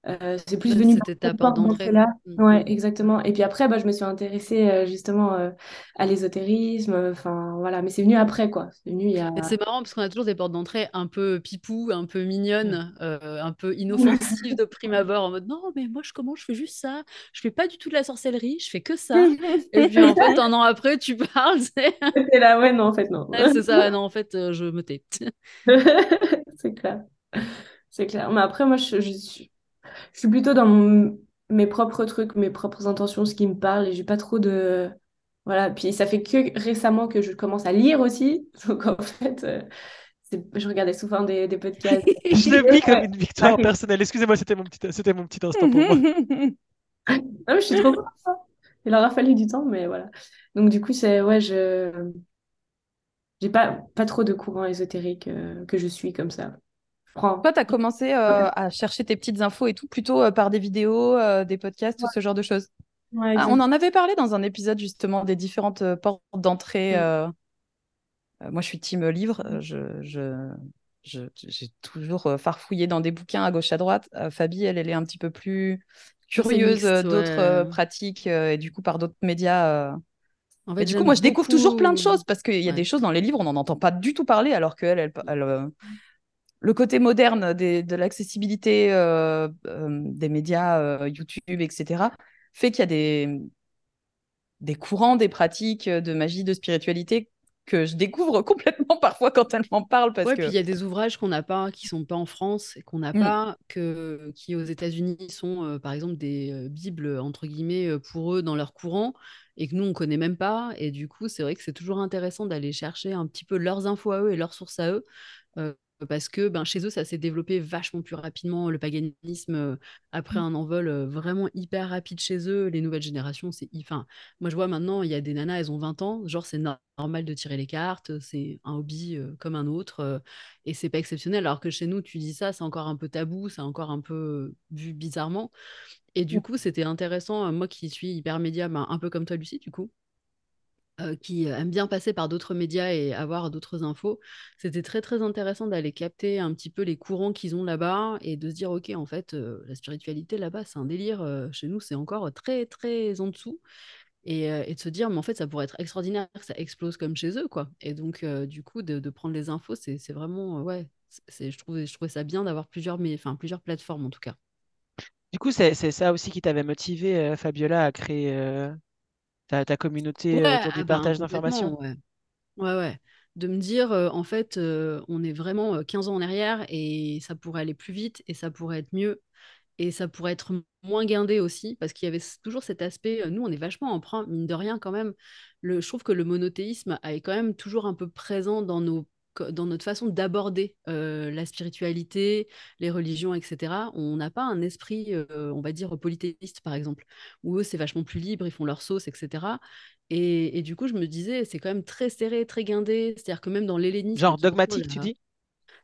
S5: euh, c'est plus venu
S4: C'était
S5: dans
S4: ta
S5: cette
S4: porte
S5: porte
S4: d'entrée.
S5: d'entrée-là.
S4: Mm,
S5: Ouais, exactement. Et puis après, bah, je me suis intéressée euh, justement euh, à l'ésotérisme. Enfin, voilà. Mais c'est venu après, quoi. C'est venu il y a.
S4: C'est marrant parce qu'on a toujours des portes d'entrée un peu pipou, un peu
S1: Mm.
S4: mignonnes, un peu inoffensives de prime [laughs] abord, en mode non, mais moi je commence, je fais juste ça, je fais pas du tout de la sorcellerie, je fais que ça. [laughs] Et puis en fait, un an après, tu parles, [laughs] c'est
S5: là, ouais, non, en fait, non.
S4: Ouais, c'est ça, non, en fait, je me tais.
S5: C'est clair. C'est clair. Mais après, moi, je, je suis, je suis plutôt dans mon- mes propres trucs, mes propres intentions, ce qui me parle, et j'ai pas trop de. Voilà. Puis ça fait que récemment que je commence à lire aussi. [laughs] Donc en fait, euh, je regardais souvent des, des podcasts. [laughs]
S1: Je le vis comme une victoire
S5: Ouais.
S1: personnelle. Excusez-moi, c'était mon petit, c'était mon petit instant pour moi. [laughs]
S5: Non, mais je suis trop. Il aura fallu du temps, mais voilà. Donc, du coup, c'est, ouais, je, j'ai pas, pas trop de courant ésotérique euh, que je suis comme ça.
S2: Toi, tu as commencé euh, à chercher tes petites infos et tout, plutôt euh, par des vidéos, euh, des podcasts, ce genre de choses.
S5: Ouais,
S2: Ah, on en avait parlé dans un épisode justement des différentes portes d'entrée. Moi, je suis team livre. Je, je, j'ai toujours farfouillé dans des bouquins à gauche à droite. Euh, Fabi, elle, elle est un petit peu plus curieuse d'autres
S4: ouais.
S2: pratiques euh, et du coup par d'autres médias. euh.
S4: En
S2: Et
S4: fait,
S2: du coup, moi, je découvre toujours plein de choses parce qu'il y a
S4: Ouais.
S2: des choses dans les livres, on n'en entend pas du tout parler, alors que elle, elle, elle, le côté moderne des- de l'accessibilité euh, euh, des médias, euh, YouTube, etc., fait qu'il y a des, des courants, des pratiques de magie, de spiritualité que je découvre [laughs] complètement parfois quand elle m'en parle parce
S4: Ouais, puis
S2: que
S4: il y a des ouvrages qu'on n'a pas, qui sont pas en France et qu'on n'a
S2: Mm.
S4: pas, que, qui aux États-Unis sont par exemple des bibles entre guillemets pour eux dans leur courant et que nous on connaît même pas. Et du coup, c'est vrai que c'est toujours intéressant d'aller chercher un petit peu leurs infos à eux et leurs sources à eux. euh, parce que ben, chez eux, ça s'est développé vachement plus rapidement, le paganisme, euh, après un envol euh, vraiment hyper rapide chez eux. Les nouvelles générations, c'est... Enfin, moi, je vois maintenant, il y a des nanas, elles ont 20 ans, genre c'est no- normal de tirer les cartes, c'est un hobby euh, comme un autre, et c'est pas exceptionnel. Alors que chez nous, tu dis ça, c'est encore un peu tabou, c'est encore un peu vu bizarrement. Et du coup, c'était intéressant, moi qui suis hyper média, ben, un peu comme toi, Lucie, du coup, euh, qui aime bien passer par d'autres médias et avoir d'autres infos, c'était très très intéressant d'aller capter un petit peu les courants qu'ils ont là-bas et de se dire, ok, en fait, euh, la spiritualité là-bas, c'est un délire, euh, chez nous, c'est encore très très en dessous. Et, euh, de se dire, mais en fait, ça pourrait être extraordinaire ça explose comme chez eux, quoi. Et donc, euh, du coup, de, prendre les infos, c'est vraiment, euh, ouais, c'est, je trouvais, je ça bien d'avoir plusieurs, mais, enfin, plusieurs plateformes en tout cas.
S1: Du coup, c'est ça aussi qui t'avait motivé, euh, Fabiola, à créer euh, ta, ta communauté
S4: Ouais,
S1: euh, du
S4: ah ben,
S1: partage d'informations.
S4: ouais. Ouais, ouais. De me dire, euh, en fait, euh, on est vraiment euh, 15 ans en arrière et ça pourrait aller plus vite et ça pourrait être mieux et ça pourrait être moins guindé aussi parce qu'il y avait toujours cet aspect, nous, on est vachement emprunt, mine de rien quand même. Le, je trouve que le monothéisme est quand même toujours un peu présent dans nos, dans notre façon d'aborder euh, la spiritualité, les religions, etc. On n'a pas un esprit, euh, on va dire, polythéiste, par exemple, où eux, c'est vachement plus libre, ils font leur sauce, etc. Et, et du coup, je me disais, c'est quand même très serré, très guindé. C'est-à-dire que même dans l'hellénisme,
S1: Genre dogmatique, tu dis?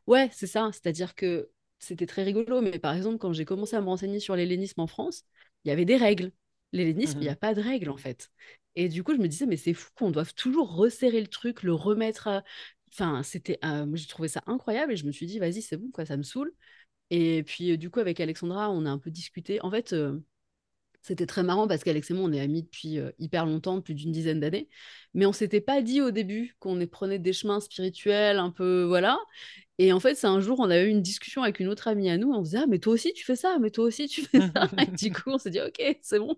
S4: Ouais, c'est ça. C'est-à-dire que c'était très rigolo. Mais par exemple, quand j'ai commencé à me renseigner sur l'hellénisme en France, il y avait des règles. L'hellénisme, il n'y
S1: Mhm.
S4: a pas de règles, en fait. Et du coup, je me disais, mais c'est fou qu'on doive toujours resserrer le truc, le remettre à... Enfin, c'était... euh, j'ai trouvé ça incroyable et je me suis dit, vas-y, c'est bon, quoi, ça me saoule. Et puis, euh, du coup, avec Alexandra, on a un peu discuté. En fait... euh, c'était très marrant parce qu'Alex et moi, on est amis depuis euh, hyper longtemps, plus d'une dizaine d'années. Mais on s'était pas dit au début qu'on prenait des chemins spirituels, un peu, voilà. Et en fait, c'est un jour, on a eu une discussion avec une autre amie à nous. On se disait, ah, mais toi aussi, tu fais ça, mais toi aussi, tu fais ça. [laughs] Et du coup, on s'est dit, ok, c'est bon.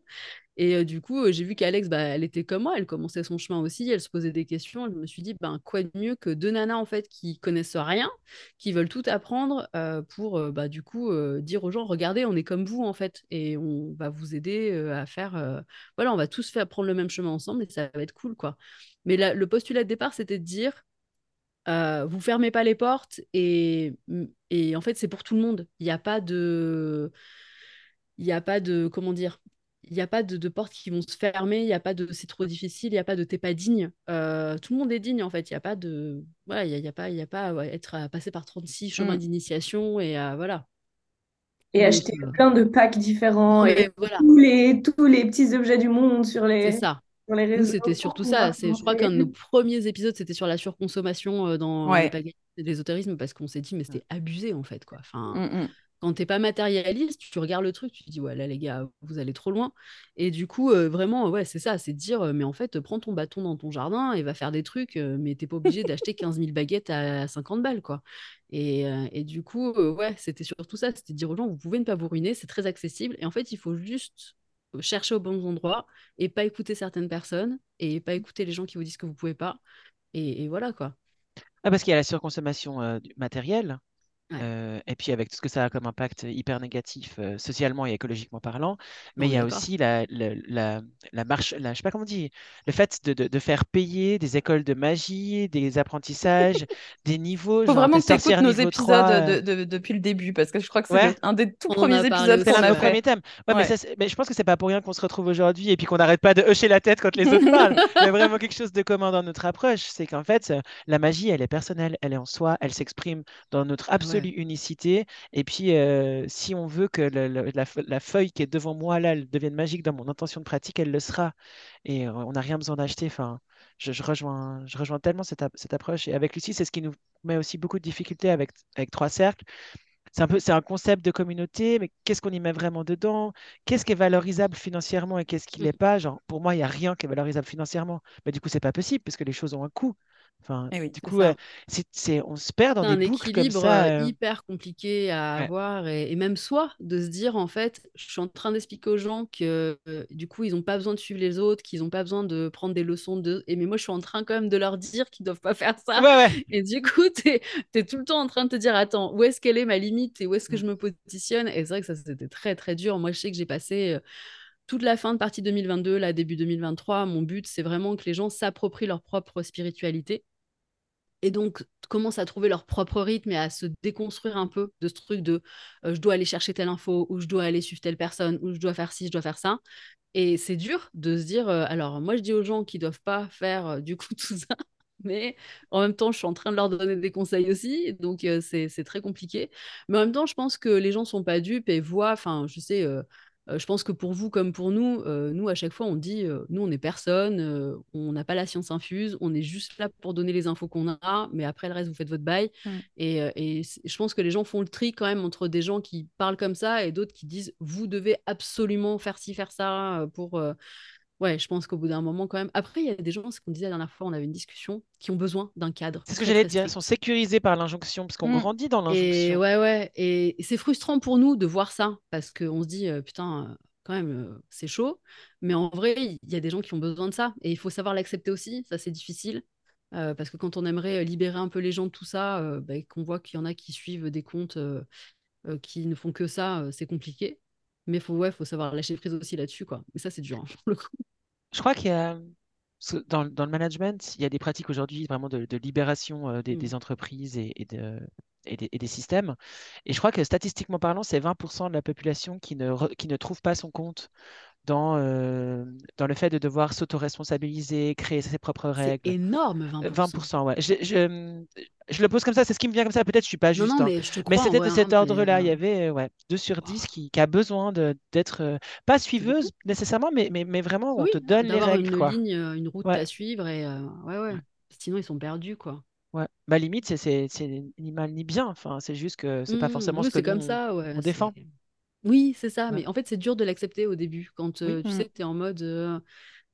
S4: Et du coup, j'ai vu qu'Alex, bah, elle était comme moi, elle commençait son chemin aussi, elle se posait des questions. Je me suis dit, ben, quoi de mieux que deux nanas, en fait, qui connaissent rien, qui veulent tout apprendre pour, bah, du coup, dire aux gens, regardez, on est comme vous, en fait, et on va vous aider à faire... Voilà, on va tous faire prendre le même chemin ensemble et ça va être cool, quoi. Mais le postulat de départ, c'était de dire, euh, vous fermez pas les portes et, et en fait, c'est pour tout le monde. Il n'y a pas de il n'y a pas de, comment dire, il n'y a pas de, de portes qui vont se fermer, il n'y a pas de c'est trop difficile, il n'y a pas de t'es pas digne. Euh, tout le monde est digne en fait, il n'y a pas de, voilà, il y a, pas, il y a pas ouais, être à passer par 36 chemins
S2: Mm.
S4: d'initiation et à, voilà.
S5: Et
S4: Donc,
S5: acheter
S4: euh,
S5: plein de packs différents et
S4: voilà,
S5: tous les, tous les petits objets du monde sur
S4: c'est
S5: les,
S4: ça.
S5: sur les
S4: Nous,
S5: réseaux
S4: c'était surtout ça. C'est, je crois qu'un de nos premiers épisodes, c'était sur la surconsommation euh, dans
S2: ouais.
S4: l'ésotérisme parce qu'on s'est dit, mais c'était abusé en fait, quoi. Enfin,
S2: Mm, mm.
S4: Quand t'es pas matérialiste, tu regardes le truc, tu te dis ouais là les gars, vous allez trop loin. Et du coup, euh, vraiment, ouais, c'est ça, c'est de dire, euh, mais en fait, prends ton bâton dans ton jardin et va faire des trucs, euh, mais t'es pas obligé d'acheter 15 000 baguettes à 50 balles, quoi. Et, du coup, ouais, c'était surtout ça, c'était de dire aux gens, vous pouvez ne pas vous ruiner, c'est très accessible. Et en fait, il faut juste chercher aux bons endroits et pas écouter certaines personnes et pas écouter les gens qui vous disent que vous pouvez pas. Et, voilà, quoi.
S1: Ah, parce qu'il y a la surconsommation euh, du euh, et puis avec tout ce que ça a comme impact hyper négatif euh, socialement et écologiquement parlant. Mais il y a aussi la, la, la, la marche, la, je sais pas comment on dit, le fait de, de, de faire payer des écoles de magie, des apprentissages, [laughs] des niveaux,
S2: Faut
S1: genre
S2: vraiment que tu écoutes
S1: sorcière
S2: nos épisodes
S1: 3.
S2: de, de- depuis le début, parce que je crois que c'est
S1: Ouais.
S2: un des tout
S4: On
S2: premiers épisodes qu'on a fait.
S1: Ouais, mais, ça, je pense que c'est pas pour rien qu'on se retrouve aujourd'hui et puis qu'on n'arrête pas de hocher la tête quand les autres parlent. [laughs] Il y a vraiment quelque chose de commun dans notre approche. C'est qu'en fait, la magie, elle est personnelle, elle est en soi, elle s'exprime dans notre absolue unicité. Et puis, euh, si on veut que le- le- la, fe- la feuille qui est devant moi, là, elle devienne magique dans mon intention de pratique, elle le sera. Et on n'a rien besoin d'acheter. Enfin, je, je rejoins, je rejoins tellement cette, cette approche. Et avec Lucie, c'est ce qui nous met aussi beaucoup de difficultés avec, avec Trois Cercles. C'est un peu, c'est un concept de communauté, mais qu'est-ce qu'on y met vraiment dedans? Qu'est-ce qui est valorisable financièrement et qu'est-ce qui
S4: Mm.
S1: l'est pas? Genre, pour moi, il n'y a rien qui est valorisable financièrement. Mais du coup, c'est pas possible parce que les choses ont un coût. Enfin,
S2: Eh oui,
S1: du coup, euh, on se perd dans des
S4: un
S1: boucles comme
S4: équilibre
S1: ça.
S4: euh,
S1: euh,
S4: hyper compliqué à
S1: ouais.
S4: avoir et, et même soi de se dire en fait je suis en train d'expliquer aux gens que euh, du coup ils n'ont pas besoin de suivre les autres qu'ils n'ont pas besoin de prendre des leçons de et mais moi je suis en train quand même de leur dire qu'ils doivent pas faire ça
S1: Ouais, ouais.
S4: et du coup tu es, tout le temps en train de te dire attends où est-ce qu'elle est ma limite et où est-ce que
S1: Mm.
S4: je me positionne et c'est vrai que ça c'était très très dur moi je sais que j'ai passé toute la fin de partie 2022 là début 2023 mon but c'est vraiment que les gens s'approprient leur propre spiritualité et donc commencent à trouver leur propre rythme et à se déconstruire un peu de ce truc de euh, je dois aller chercher telle info ou je dois aller suivre telle personne ou je dois faire ci, je dois faire ça. Et c'est dur de se dire, euh, alors moi je dis aux gens qu'ils doivent pas faire euh, du coup [laughs] tout ça, mais en même temps je suis en train de leur donner des conseils aussi, donc c'est c'est très compliqué. Mais en même temps je pense que les gens sont pas dupes et voient, enfin je sais, euh, je pense que pour vous comme pour nous, euh, nous à chaque fois on dit, euh, nous on est personne, on n'a pas la science infuse, on est juste là pour donner les infos qu'on a, mais après le reste vous faites votre bail.
S2: Mm.
S4: Et, et je pense que les gens font le tri quand même entre des gens qui parlent comme ça et d'autres qui disent vous devez absolument faire ci, faire ça pour. Ouais, je pense qu'au bout d'un moment quand même. Après, il y a des gens, ce qu'on disait la dernière fois, on avait une discussion, qui ont besoin d'un cadre
S1: C'est ce que j'allais dire. Ils sont sécurisés par l'injonction parce qu'on
S2: Mm.
S1: grandit dans
S4: Et
S1: l'injonction.
S4: ouais, ouais. Et c'est frustrant pour nous de voir ça parce qu'on se dit, euh, putain, euh, quand même, euh, c'est chaud. Mais en vrai, il y a des gens qui ont besoin de ça. Et il faut savoir l'accepter aussi. Ça, c'est difficile. Euh, parce que quand on aimerait libérer un peu les gens de tout ça, euh, bah, et qu'on voit qu'il y en a qui suivent des comptes euh, qui ne font que ça, c'est compliqué. Mais faut, ouais, faut savoir lâcher prise aussi là-dessus, quoi. Mais ça, c'est dur, hein, [laughs] pour le coup.
S1: Je crois qu'il y a dans, dans le management, il y a des pratiques aujourd'hui vraiment de, de libération euh, des,
S4: Mm.
S1: des entreprises et, et de, et, des, et des systèmes. Et je crois que statistiquement parlant, c'est 20% de la population qui ne, re- qui ne trouve pas son compte dans, euh, dans le fait de devoir s'autoresponsabiliser, créer ses propres
S4: C'est
S1: règles.
S4: énorme,
S1: Euh,
S4: 20%.
S1: 20%, ouais. Je, je, je le pose comme ça, c'est ce qui me vient comme ça. Peut-être je suis pas
S4: Non,
S1: juste,
S4: non,
S1: hein.
S4: mais je te
S1: Mais c'était
S4: ouais,
S1: de
S4: hein,
S1: cet
S4: mais
S1: ordre-là. Il y
S4: euh,
S1: avait euh, ouais, 2 sur
S4: oh,
S1: 10 qui, qui a besoin de, d'être, euh, pas
S4: c'est
S1: suiveuse nécessairement, mais, mais, mais vraiment, on
S4: Oui,
S1: te donne les règles,
S4: une
S1: quoi.
S4: ligne, euh, une route
S1: Ouais.
S4: à suivre et euh, ouais, ouais. Sinon, ils sont perdus, quoi.
S1: Ouais. Bah, limite, c'est c'est- c'est ni mal ni bien. Enfin, c'est juste que c'est pas
S4: Mmh,
S1: forcément
S4: oui,
S1: ce que
S4: c'est
S1: nous,
S4: comme
S1: on,
S4: ça,
S1: on
S4: ouais.
S1: défend.
S4: Oui, c'est ça.
S1: Ouais.
S4: Mais en fait, c'est dur de l'accepter au début. Quand
S1: Oui.
S4: tu sais, tu es en mode, euh,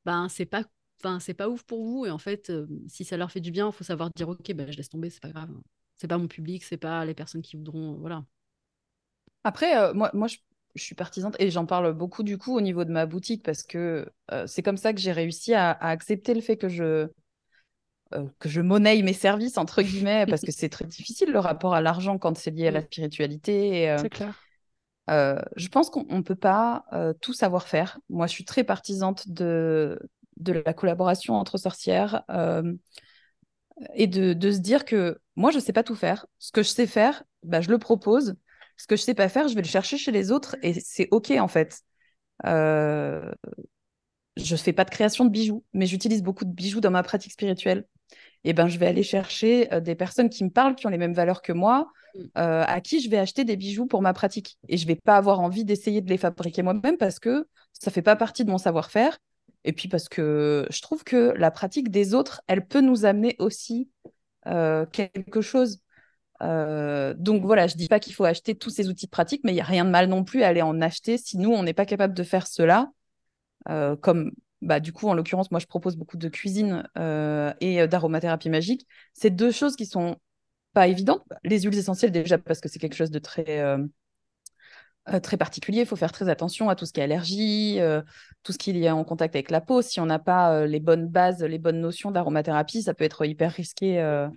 S4: ben, c'est pas, enfin, c'est pas ouf pour vous. Et en fait, euh, si ça leur fait du bien, il faut savoir dire, ok, ben, je laisse tomber, c'est pas grave. C'est pas mon public, c'est pas les personnes qui voudront, voilà.
S2: Après, euh, moi, moi je, je suis partisane et j'en parle beaucoup du coup au niveau de ma boutique parce que euh, c'est comme ça que j'ai réussi à, à accepter le fait que je, euh, que je monnaie mes services, entre guillemets, parce que c'est très difficile le rapport à l'argent quand c'est lié à la spiritualité. Et, euh,
S1: C'est clair.
S2: Euh, je pense qu'on ne peut pas euh, tout savoir faire. Moi, je suis très partisante de, la collaboration entre sorcières euh, et de, se dire que moi, je ne sais pas tout faire. Ce que je sais faire, bah, je le propose. Ce que je ne sais pas faire, je vais le chercher chez les autres et c'est OK en fait. Je ne fais pas de création de bijoux, mais j'utilise beaucoup de bijoux dans ma pratique spirituelle. Et ben, je vais aller chercher euh, des personnes qui me parlent, qui ont les mêmes valeurs que moi,
S4: Mm.
S2: euh, à qui je vais acheter des bijoux pour ma pratique. Et je vais pas avoir envie d'essayer de les fabriquer moi-même parce que ça fait pas partie de mon savoir-faire. Et puis parce que je trouve que la pratique des autres, elle peut nous amener aussi euh, quelque chose. Euh, donc voilà, je dis pas qu'il faut acheter tous ces outils de pratique, mais il y a rien de mal non plus à aller en acheter si nous, on n'est pas capable de faire cela. Euh, comme bah, du coup, en l'occurrence, moi, je propose beaucoup de cuisine euh, et euh, d'aromathérapie magique. C'est deux choses qui sont pas évidentes. Les huiles essentielles, déjà, parce que c'est quelque chose de très, euh, très particulier. Il faut faire très attention à tout ce qui est allergie, tout ce qui est en contact avec la peau. Si on n'a pas les bonnes bases, les bonnes notions d'aromathérapie, ça peut être hyper risqué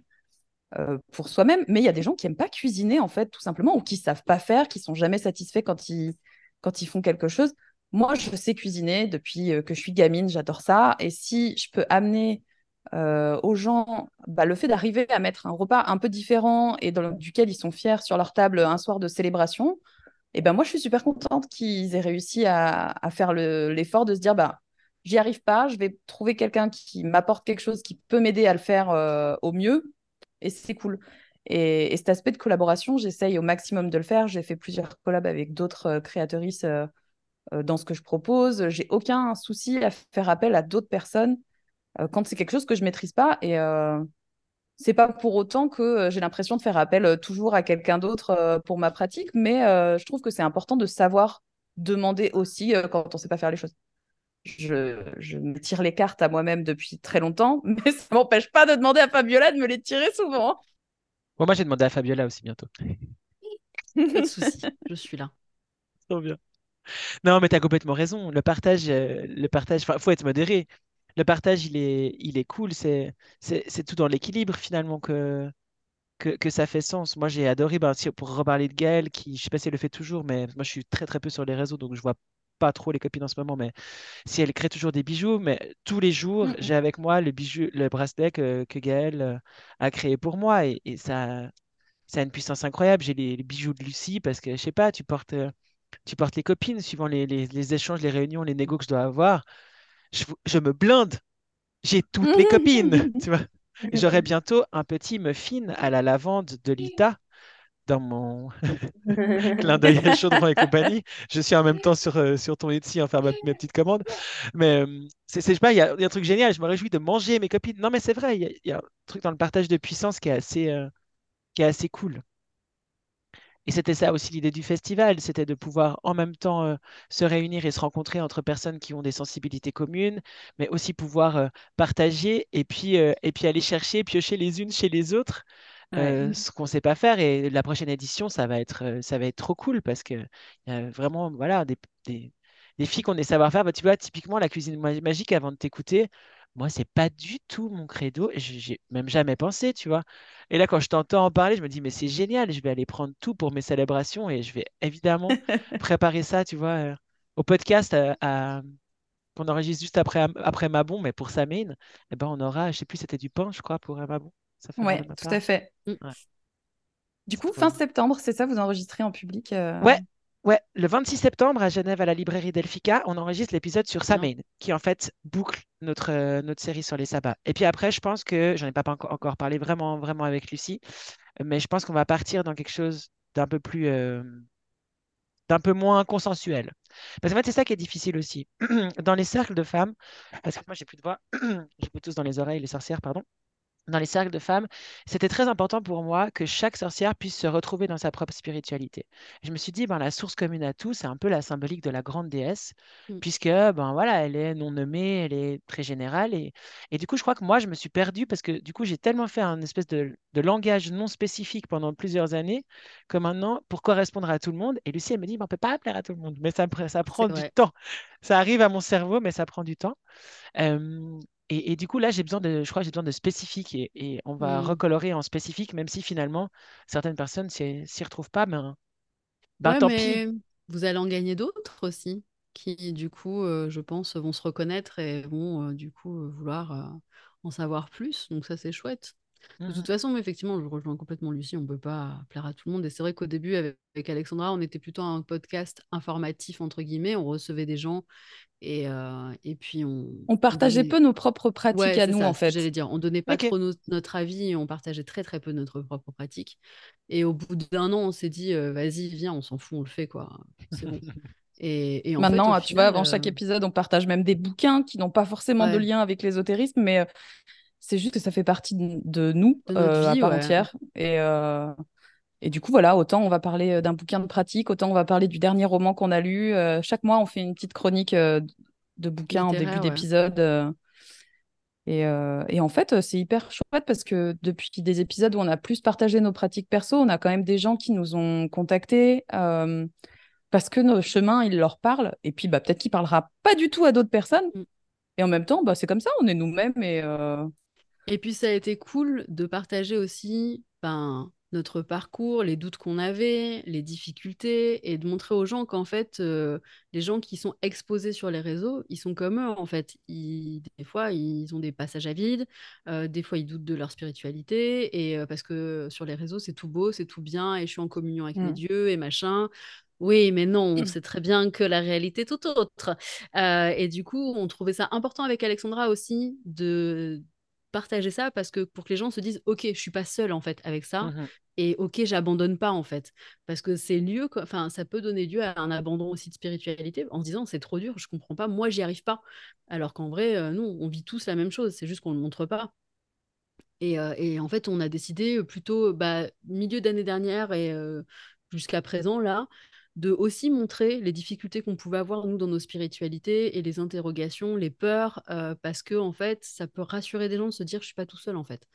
S2: pour soi-même. Mais il y a des gens qui aiment pas cuisiner, en fait, tout simplement, ou qui savent pas faire, qui sont jamais satisfaits quand ils, quand ils font quelque chose. Moi, je sais cuisiner depuis euh, que je suis gamine, j'adore ça. Et si je peux amener euh, aux gens bah, le fait d'arriver à mettre un repas un peu différent et duquel ils sont fiers sur leur table un soir de célébration, et eh ben moi, je suis super contente qu'ils aient réussi à, faire l'effort de se dire, bah, j'y arrive pas, je vais trouver quelqu'un qui m'apporte quelque chose qui peut m'aider à le faire au mieux et c'est cool. Et, cet aspect de collaboration, j'essaye au maximum de le faire. J'ai fait plusieurs collabs avec d'autres euh, créatrices euh, euh, dans ce que je propose. J'ai aucun souci à faire appel à d'autres personnes quand c'est quelque chose que je maîtrise pas. Et c'est pas pour autant que j'ai l'impression de faire appel toujours à quelqu'un d'autre pour ma pratique, mais je trouve que c'est important de savoir demander aussi quand on sait pas faire les choses. Je, je, me tire les cartes à moi-même depuis très longtemps, [laughs] mais ça m'empêche pas de demander à Fabiola de me les tirer souvent.
S1: moi, j'ai demandé à Fabiola aussi bientôt.
S4: Pas de souci, [laughs] je suis là.
S1: Trop bien. Non, mais tu as complètement raison. Le partage, euh, le partage, faut être modéré. Le partage, il est, il est cool. C'est, c'est, tout dans l'équilibre finalement que, que, que, ça fait sens. Moi, j'ai adoré, ben, pour reparler de Gaëlle, qui, je sais pas si elle le fait toujours, mais moi, je suis très très peu sur les réseaux, donc je vois pas trop les copines en ce moment, mais si elle crée toujours des bijoux, mais tous les jours, j'ai avec moi le bijou, le bracelet que, que Gaëlle euh, a créé pour moi, et, et ça, ça a une puissance incroyable. J'ai les, bijoux de Lucie parce que, je sais pas, tu portes, euh, tu portes les copines suivant les, les, échanges, les réunions, les négos que je dois avoir. Je, me blinde. J'ai toutes les copines, [laughs] tu vois. J'aurai bientôt un petit muffin à la lavande de Lita dans mon [laughs] clin d'œil à Chaudron et compagnie. Je suis en même temps sur, euh, sur ton Etsy en faire ma, mes petites commandes. Mais euh, c'est, je il y, a un truc génial. Je me réjouis de manger mes copines. Non, mais c'est vrai, il y, a un truc dans le partage de puissance qui est assez, euh, qui est assez cool. Et c'était ça aussi l'idée du festival, c'était de pouvoir en même temps se réunir et se rencontrer entre personnes qui ont des sensibilités communes, mais aussi pouvoir partager et puis, et puis aller chercher, piocher les unes chez les autres euh, ce qu'on sait pas faire. Et la prochaine édition, ça va être, euh, ça va être trop cool parce que y a vraiment voilà, des, des, des filles qui ont des savoir-faire. Bah, tu vois, typiquement, la cuisine magique, avant de t'écouter, moi, c'est pas du tout mon credo. J'ai même jamais pensé, tu vois. Et là, quand je t'entends en parler, je me dis, mais c'est génial, je vais aller prendre tout pour mes célébrations et je vais évidemment [laughs] préparer ça, tu vois, euh, au podcast à, qu'on enregistre juste après, après Mabon, mais pour Samine, eh ben, on aura, je sais plus, c'était du pain, je crois, pour Mabon.
S2: Oui, tout à fait. Mm. Du coup, fin septembre, c'est ça, vous enregistrez en public euh,
S1: Ouais, ouais. Le 26 septembre, à Genève, à la librairie Delphica, on enregistre l'épisode sur Samain, qui en fait boucle notre, euh, notre série sur les sabbats. Et puis après, je pense que, j'en ai pas encore parlé vraiment, vraiment avec Lucie, mais je pense qu'on va partir dans quelque chose d'un peu plus. Euh, d'un peu moins consensuel. Parce qu'en fait, c'est ça qui est difficile aussi. [clears throat] dans les cercles de femmes, parce que moi, j'ai plus de voix, [clears throat] j'ai plus tous dans les oreilles, les sorcières, pardon dans les cercles de femmes, c'était très important pour moi que chaque sorcière puisse se retrouver dans sa propre spiritualité. Je me suis dit, ben, la source commune à tout, c'est un peu la symbolique de la grande déesse, mmh. puisque ben, voilà, elle est non nommée, elle est très générale. Et, et du coup, je crois que moi, je me suis perdue parce que du coup, j'ai tellement fait un espèce de, de, langage non spécifique pendant plusieurs années que maintenant, pour correspondre à tout le monde, et Lucie, elle me dit, ben, on ne peut pas plaire à tout le monde, mais ça, ça prend du temps. Ça arrive à mon cerveau, mais ça prend du temps. Et, du coup, là, j'ai besoin de, je crois que j'ai besoin de spécifique et, on va mmh. recolorer en spécifique, même si finalement, certaines personnes ne s'y retrouvent pas, ben, ben tant pis.
S4: Vous allez en gagner d'autres aussi, qui, du coup, euh, je pense, vont se reconnaître et vont, euh, du coup, euh, vouloir en savoir plus. Donc, ça, c'est chouette. De toute mmh façon, effectivement, je rejoins complètement Lucie, on ne peut pas plaire à tout le monde. Et c'est vrai qu'au début, avec, Alexandra, on était plutôt un podcast informatif, entre guillemets. On recevait des gens et, euh, et puis on...
S2: On partageait peu nos propres pratiques à nous, en fait.
S4: J'allais dire, on donnait pas trop notre avis, on partageait très très peu notre propre pratique. Et au bout d'un an, on s'est dit, euh, vas-y, viens, on s'en fout, on le fait, quoi. C'est bon. [laughs]
S2: Et, Maintenant, tu vois, avant chaque euh épisode, on partage même des bouquins qui n'ont pas forcément de lien avec l'ésotérisme, mais c'est juste que ça fait partie de, nous de à part entière. Et, et du coup, voilà, autant on va parler euh, d'un bouquin de pratique, autant on va parler du dernier roman qu'on a lu. Euh, chaque mois, on fait une petite chronique euh, de bouquins en début d'épisode. Et, et, en fait, c'est hyper chouette parce que depuis des épisodes où on a plus partagé nos pratiques perso, on a quand même des gens qui nous ont contactés parce que nos chemins, ils leur parlent. Et puis, bah, peut-être qu'il parlera pas du tout à d'autres personnes. Mm. Et en même temps, bah, c'est comme ça, on est nous-mêmes et
S4: Et puis ça a été cool de partager aussi ben, notre parcours, les doutes qu'on avait, les difficultés, et de montrer aux gens qu'en fait, euh, les gens qui sont exposés sur les réseaux, ils sont comme eux, en fait. Ils, des fois, ils ont des passages à vide, euh, des fois, ils doutent de leur spiritualité, et euh, parce que sur les réseaux, c'est tout beau, c'est tout bien, et je suis en communion avec mes
S2: Mm.
S4: dieux, et machin. Oui, mais non, on sait très bien que la réalité est tout autre. et du coup, on trouvait ça important avec Alexandra aussi de partager ça parce que pour que les gens se disent ok je suis pas seule en fait avec ça
S1: Mhm.
S4: et ok j'abandonne pas en fait. Parce que c'est lieu enfin ça peut donner lieu à un abandon aussi de spiritualité en se disant c'est trop dur je comprends pas moi j'y arrive pas. Alors qu'en vrai euh, nous on vit tous la même chose c'est juste qu'on le montre pas. Et, euh, et en fait on a décidé euh, plutôt bah, milieu d'année dernière et euh, jusqu'à présent là de aussi montrer les difficultés qu'on pouvait avoir nous dans nos spiritualités et les interrogations, les peurs, euh, parce que en fait, ça peut rassurer des gens de se dire je suis pas tout seul en fait.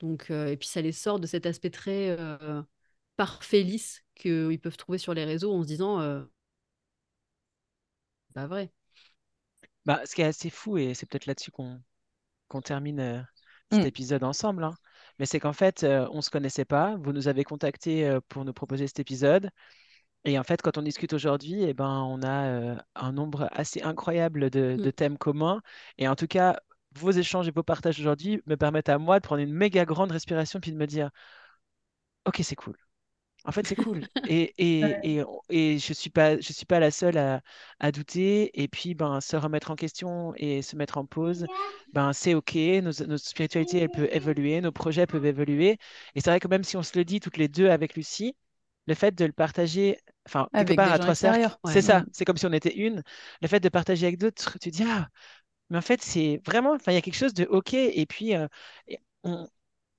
S4: Donc euh, et puis ça les sort de cet aspect très euh, parfait lisse qu'ils peuvent trouver sur les réseaux en se disant euh, pas vrai.
S1: Bah, ce qui est assez fou, et c'est peut-être là-dessus qu'on qu'on termine euh, cet
S2: Mm.
S1: épisode ensemble, hein, mais c'est qu'en fait, euh, on ne se connaissait pas. Vous nous avez contactés euh, pour nous proposer cet épisode. Et en fait, quand on discute aujourd'hui, eh ben, on a euh, un nombre assez incroyable de, de thèmes communs. Et en tout cas, vos échanges et vos partages aujourd'hui me permettent à moi de prendre une méga grande respiration puis de me dire, OK, c'est cool. En fait, c'est cool. [laughs] Et, et, et, et je suis pas, je suis pas la seule à, à douter. Et puis, ben, se remettre en question et se mettre en pause, ben, c'est OK. Nos, notre spiritualité, elle peut évoluer. Nos projets peuvent évoluer. Et c'est vrai que même si on se le dit toutes les deux avec Lucie, le fait de le partager, enfin,
S2: Avec
S1: part à trois cercles, c'est
S4: Ouais.
S1: ça. C'est comme si on était une. Le fait de partager avec d'autres, tu dis, ah, mais en fait, c'est vraiment, enfin, il y a quelque chose de OK. Et puis, euh, on,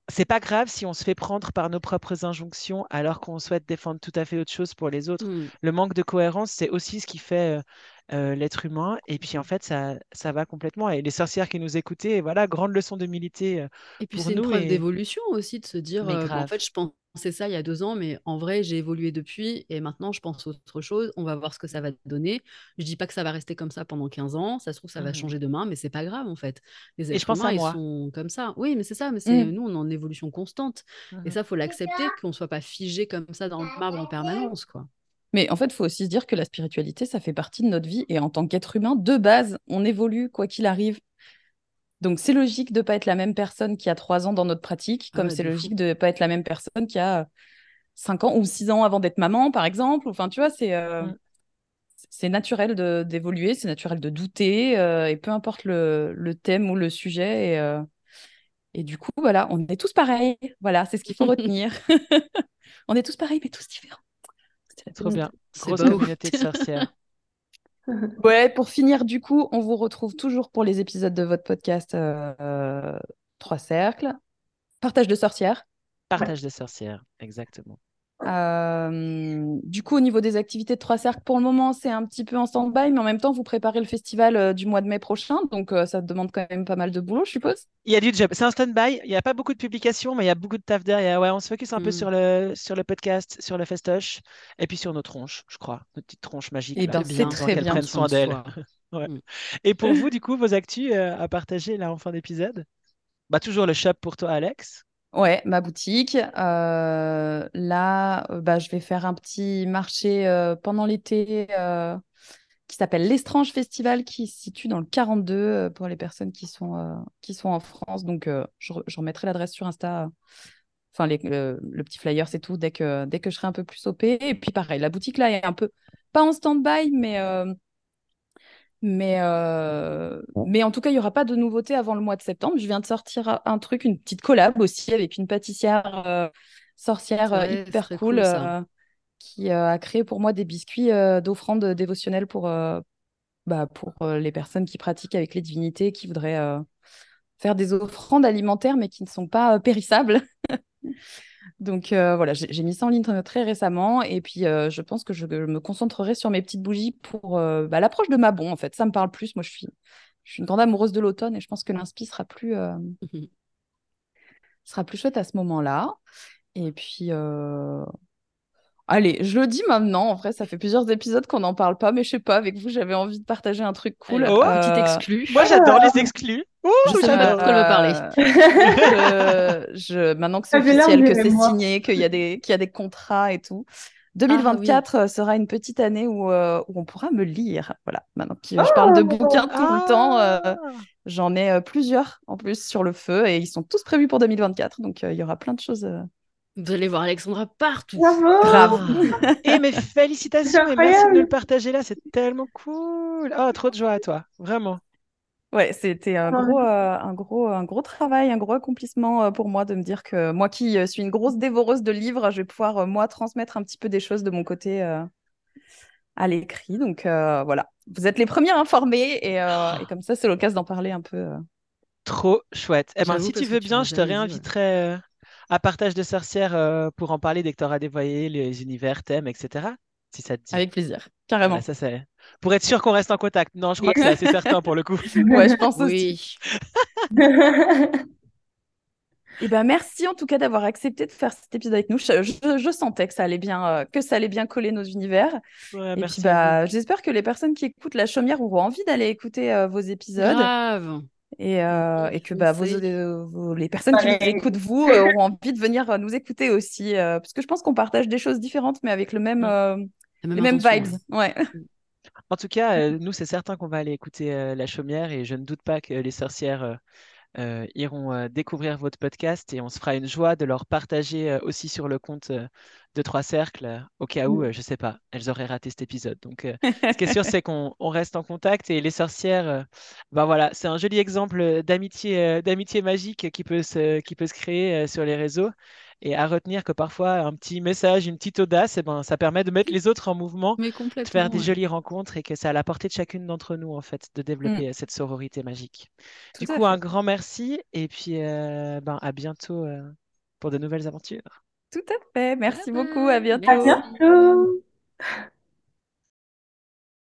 S1: c'est pas grave si on se fait prendre par nos propres injonctions alors qu'on souhaite défendre tout à fait autre chose pour les autres.
S4: Mm.
S1: Le manque de cohérence, c'est aussi ce qui fait euh, euh, l'être humain. Et puis en fait, ça, ça va complètement. Et les sorcières qui nous écoutaient, voilà, grande leçon d'humilité euh,
S4: Et puis c'est une preuve
S1: Et...
S4: d'évolution aussi de se dire, euh, en fait, je pensais ça il y a deux ans, mais en vrai, j'ai évolué depuis et maintenant, je pense autre chose. On va voir ce que ça va donner. Je dis pas que ça va rester comme ça pendant 15 ans. Ça se trouve, ça va
S1: Mhm.
S4: changer demain, mais c'est pas grave en fait. Les
S1: Et je pense
S4: humains,
S1: à
S4: ils
S1: moi.
S4: sont comme ça. Oui, mais c'est ça. Mais c'est
S2: Mm.
S4: nous, on est en évolution constante. Et
S1: Mhm.
S4: ça, faut l'accepter, qu'on soit pas figé comme ça dans le marbre en permanence, quoi.
S2: Mais en fait, il faut aussi se dire que la spiritualité, ça fait partie de notre vie. Et en tant qu'être humain, de base, on évolue quoi qu'il arrive. Donc, c'est logique de ne pas être la même personne qui a trois ans dans notre pratique,
S4: Ah
S2: comme
S4: ouais,
S2: c'est logique de ne pas être la même personne qui a cinq ans ou six ans avant d'être maman, par exemple. Enfin, tu vois, c'est euh,
S1: Mm.
S2: naturel d'évoluer, c'est naturel de douter, euh, et peu importe le, le thème ou le sujet. Et, euh, et du coup, voilà, on est tous pareils. Voilà, c'est ce qu'il faut [laughs] retenir. [laughs] on est tous pareils, mais tous différents.
S1: Trop bien. Grosse communauté de [laughs] sorcières. [laughs]
S2: Ouais, pour finir, du coup, on vous retrouve toujours pour les épisodes de votre podcast euh, euh, Trois Cercles. Partage de sorcières.
S1: Partage de sorcières, exactement.
S2: Euh, du coup, au niveau des activités de Trois Cercles, pour le moment, c'est un petit peu en stand-by, mais en même temps, vous préparez le festival euh, du mois de mai prochain, donc euh, ça demande quand même pas mal de boulot, je suppose.
S1: Il y a du job. C'est un stand-by. Il n'y a pas beaucoup de publications, mais il y a beaucoup de taf derrière. Ouais, on se focus un peu
S4: Mm.
S1: sur le, sur le podcast, sur le festoche, et puis sur nos tronches, je crois. Nos petites tronches magiques.
S2: Eh
S1: là.
S2: ben,
S4: C'est
S2: très bien.
S1: soin d'elles. [laughs] Ouais.
S4: Mm.
S1: Et pour vous, du coup, vos actus euh, à partager là en fin d'épisode? Bah, toujours le shop pour toi, Alex.
S2: Ouais, ma boutique. Euh, là, euh, bah, je vais faire un petit marché euh, pendant l'été qui s'appelle l'Estrange Festival, qui se situe dans le 42 euh, pour les personnes qui sont, qui sont en France. Donc, je, re- je remettrai l'adresse sur Insta. Enfin, le, petit flyer, c'est tout, dès que, dès que je serai un peu plus OP. Et puis, pareil, la boutique là est un peu, pas en stand-by, mais, mais, euh, mais en tout cas, il n'y aura pas de nouveautés avant le mois de septembre. Je viens de sortir un truc, une petite collab aussi avec une pâtissière euh, sorcière euh, hyper cool euh, qui a créé pour moi des biscuits d'offrande dévotionnelle pour, bah, pour les personnes qui pratiquent avec les divinités, qui voudraient faire des offrandes alimentaires mais qui ne sont pas périssables. [laughs] Donc euh, voilà, j'ai mis ça en ligne très récemment et puis euh, je pense que je, je me concentrerai sur mes petites bougies pour euh, bah, l'approche de Mabon en fait. Ça me parle plus. Moi, je suis, je suis une grande amoureuse de l'automne et je pense que l'inspi sera plus,
S4: Mhm.
S2: sera plus chouette à ce moment-là. Et puis Allez, je le dis maintenant. En vrai, ça fait plusieurs épisodes qu'on n'en parle pas, mais je sais pas, avec vous, j'avais envie de partager un truc cool.
S1: Oh,
S2: Euh,
S4: exclue.
S1: Moi, j'adore les exclus. Ouh,
S4: Je sais pas
S1: j'adore.
S4: de quoi parler. [laughs]
S2: Je, je- maintenant que c'est officiel, que c'est signé, qu'il y a des, qu'il y a des contrats et tout. 2024 euh, sera une petite année où, euh, où on pourra me lire. Voilà, maintenant que je parle de
S5: Oh
S2: bouquins tout le temps, euh,
S1: Ah.
S2: j'en ai euh, plusieurs en plus sur le feu et ils sont tous prévus pour 2024. Donc euh, il y aura plein de choses.
S4: Vous allez voir Alexandra partout.
S5: Bravo.
S2: Grave. [laughs]
S1: Eh, mais félicitations et merci de le partager là, c'est tellement cool. Oh, trop de joie à toi, vraiment.
S2: Ouais, c'était un
S5: Ouais.
S2: gros, euh, un gros, un gros travail, un gros accomplissement euh, pour moi de me dire que moi qui euh, suis une grosse dévoreuse de livres, je vais pouvoir euh, moi transmettre un petit peu des choses de mon côté euh, à l'écrit. Donc euh, voilà, vous êtes les premiers informés et, euh, et comme ça, c'est l'occasion d'en parler un peu. euh.
S1: Trop chouette. Eh ben, si tu veux bien, je te réinviterai euh, à Partage de sorcières euh, pour en parler dès que tu auras dévoilé les univers, thèmes, etc. Si ça te dit.
S2: Avec plaisir,
S1: Voilà,
S2: carrément.
S1: ça, c'est... Pour être sûr qu'on reste en contact. Non, je crois que c'est assez [laughs] certain pour le coup.
S2: Ouais, je pense aussi.
S4: Oui. [laughs]
S2: Et ben merci en tout cas d'avoir accepté de faire cet épisode avec nous. Je, je- je sentais que ça allait bien, euh, que ça allait bien coller nos univers.
S1: Ouais,
S2: Et
S1: merci
S2: puis bah, j'espère que les personnes qui écoutent La Chaumière auront envie d'aller écouter euh, vos épisodes.
S4: Grave.
S2: Et, euh, et que bah, vos,
S4: Foncez.
S2: euh, vos- les personnes qui nous écoutent, vous, euh, auront envie de venir euh, nous écouter aussi. euh, parce que je pense qu'on partage des choses différentes, mais avec le même,
S1: Mm.
S2: euh, les mêmes vibes.
S4: ouais.
S2: Ouais.
S1: En tout cas, [laughs] euh, nous, c'est certain qu'on va aller écouter euh, La Chaumière et je ne doute pas que les sorcières euh, iront euh, découvrir votre podcast et on se fera une joie de leur partager euh, aussi sur le compte de Trois Cercles au cas où, euh, je sais pas, elles auraient raté cet épisode. Donc, [laughs] ce qui est sûr, c'est qu'on on reste en contact et les sorcières, ben voilà, c'est un joli exemple d'amitié, d'amitié magique qui peut se, qui peut se créer sur les réseaux. Et à retenir que parfois, un petit message, une petite audace, eh ben, ça permet de mettre les autres en mouvement
S4: Mais
S1: de faire des
S4: ouais.
S1: jolies rencontres et que c'est à la portée de chacune d'entre nous, en fait, de développer euh, cette sororité magique. Du
S2: Tout à
S1: coup, un
S2: fait.
S1: grand merci et puis euh, ben, à bientôt euh, pour de nouvelles aventures.
S2: Tout à fait. Merci
S4: Bye
S2: beaucoup. À bientôt.
S5: À bientôt.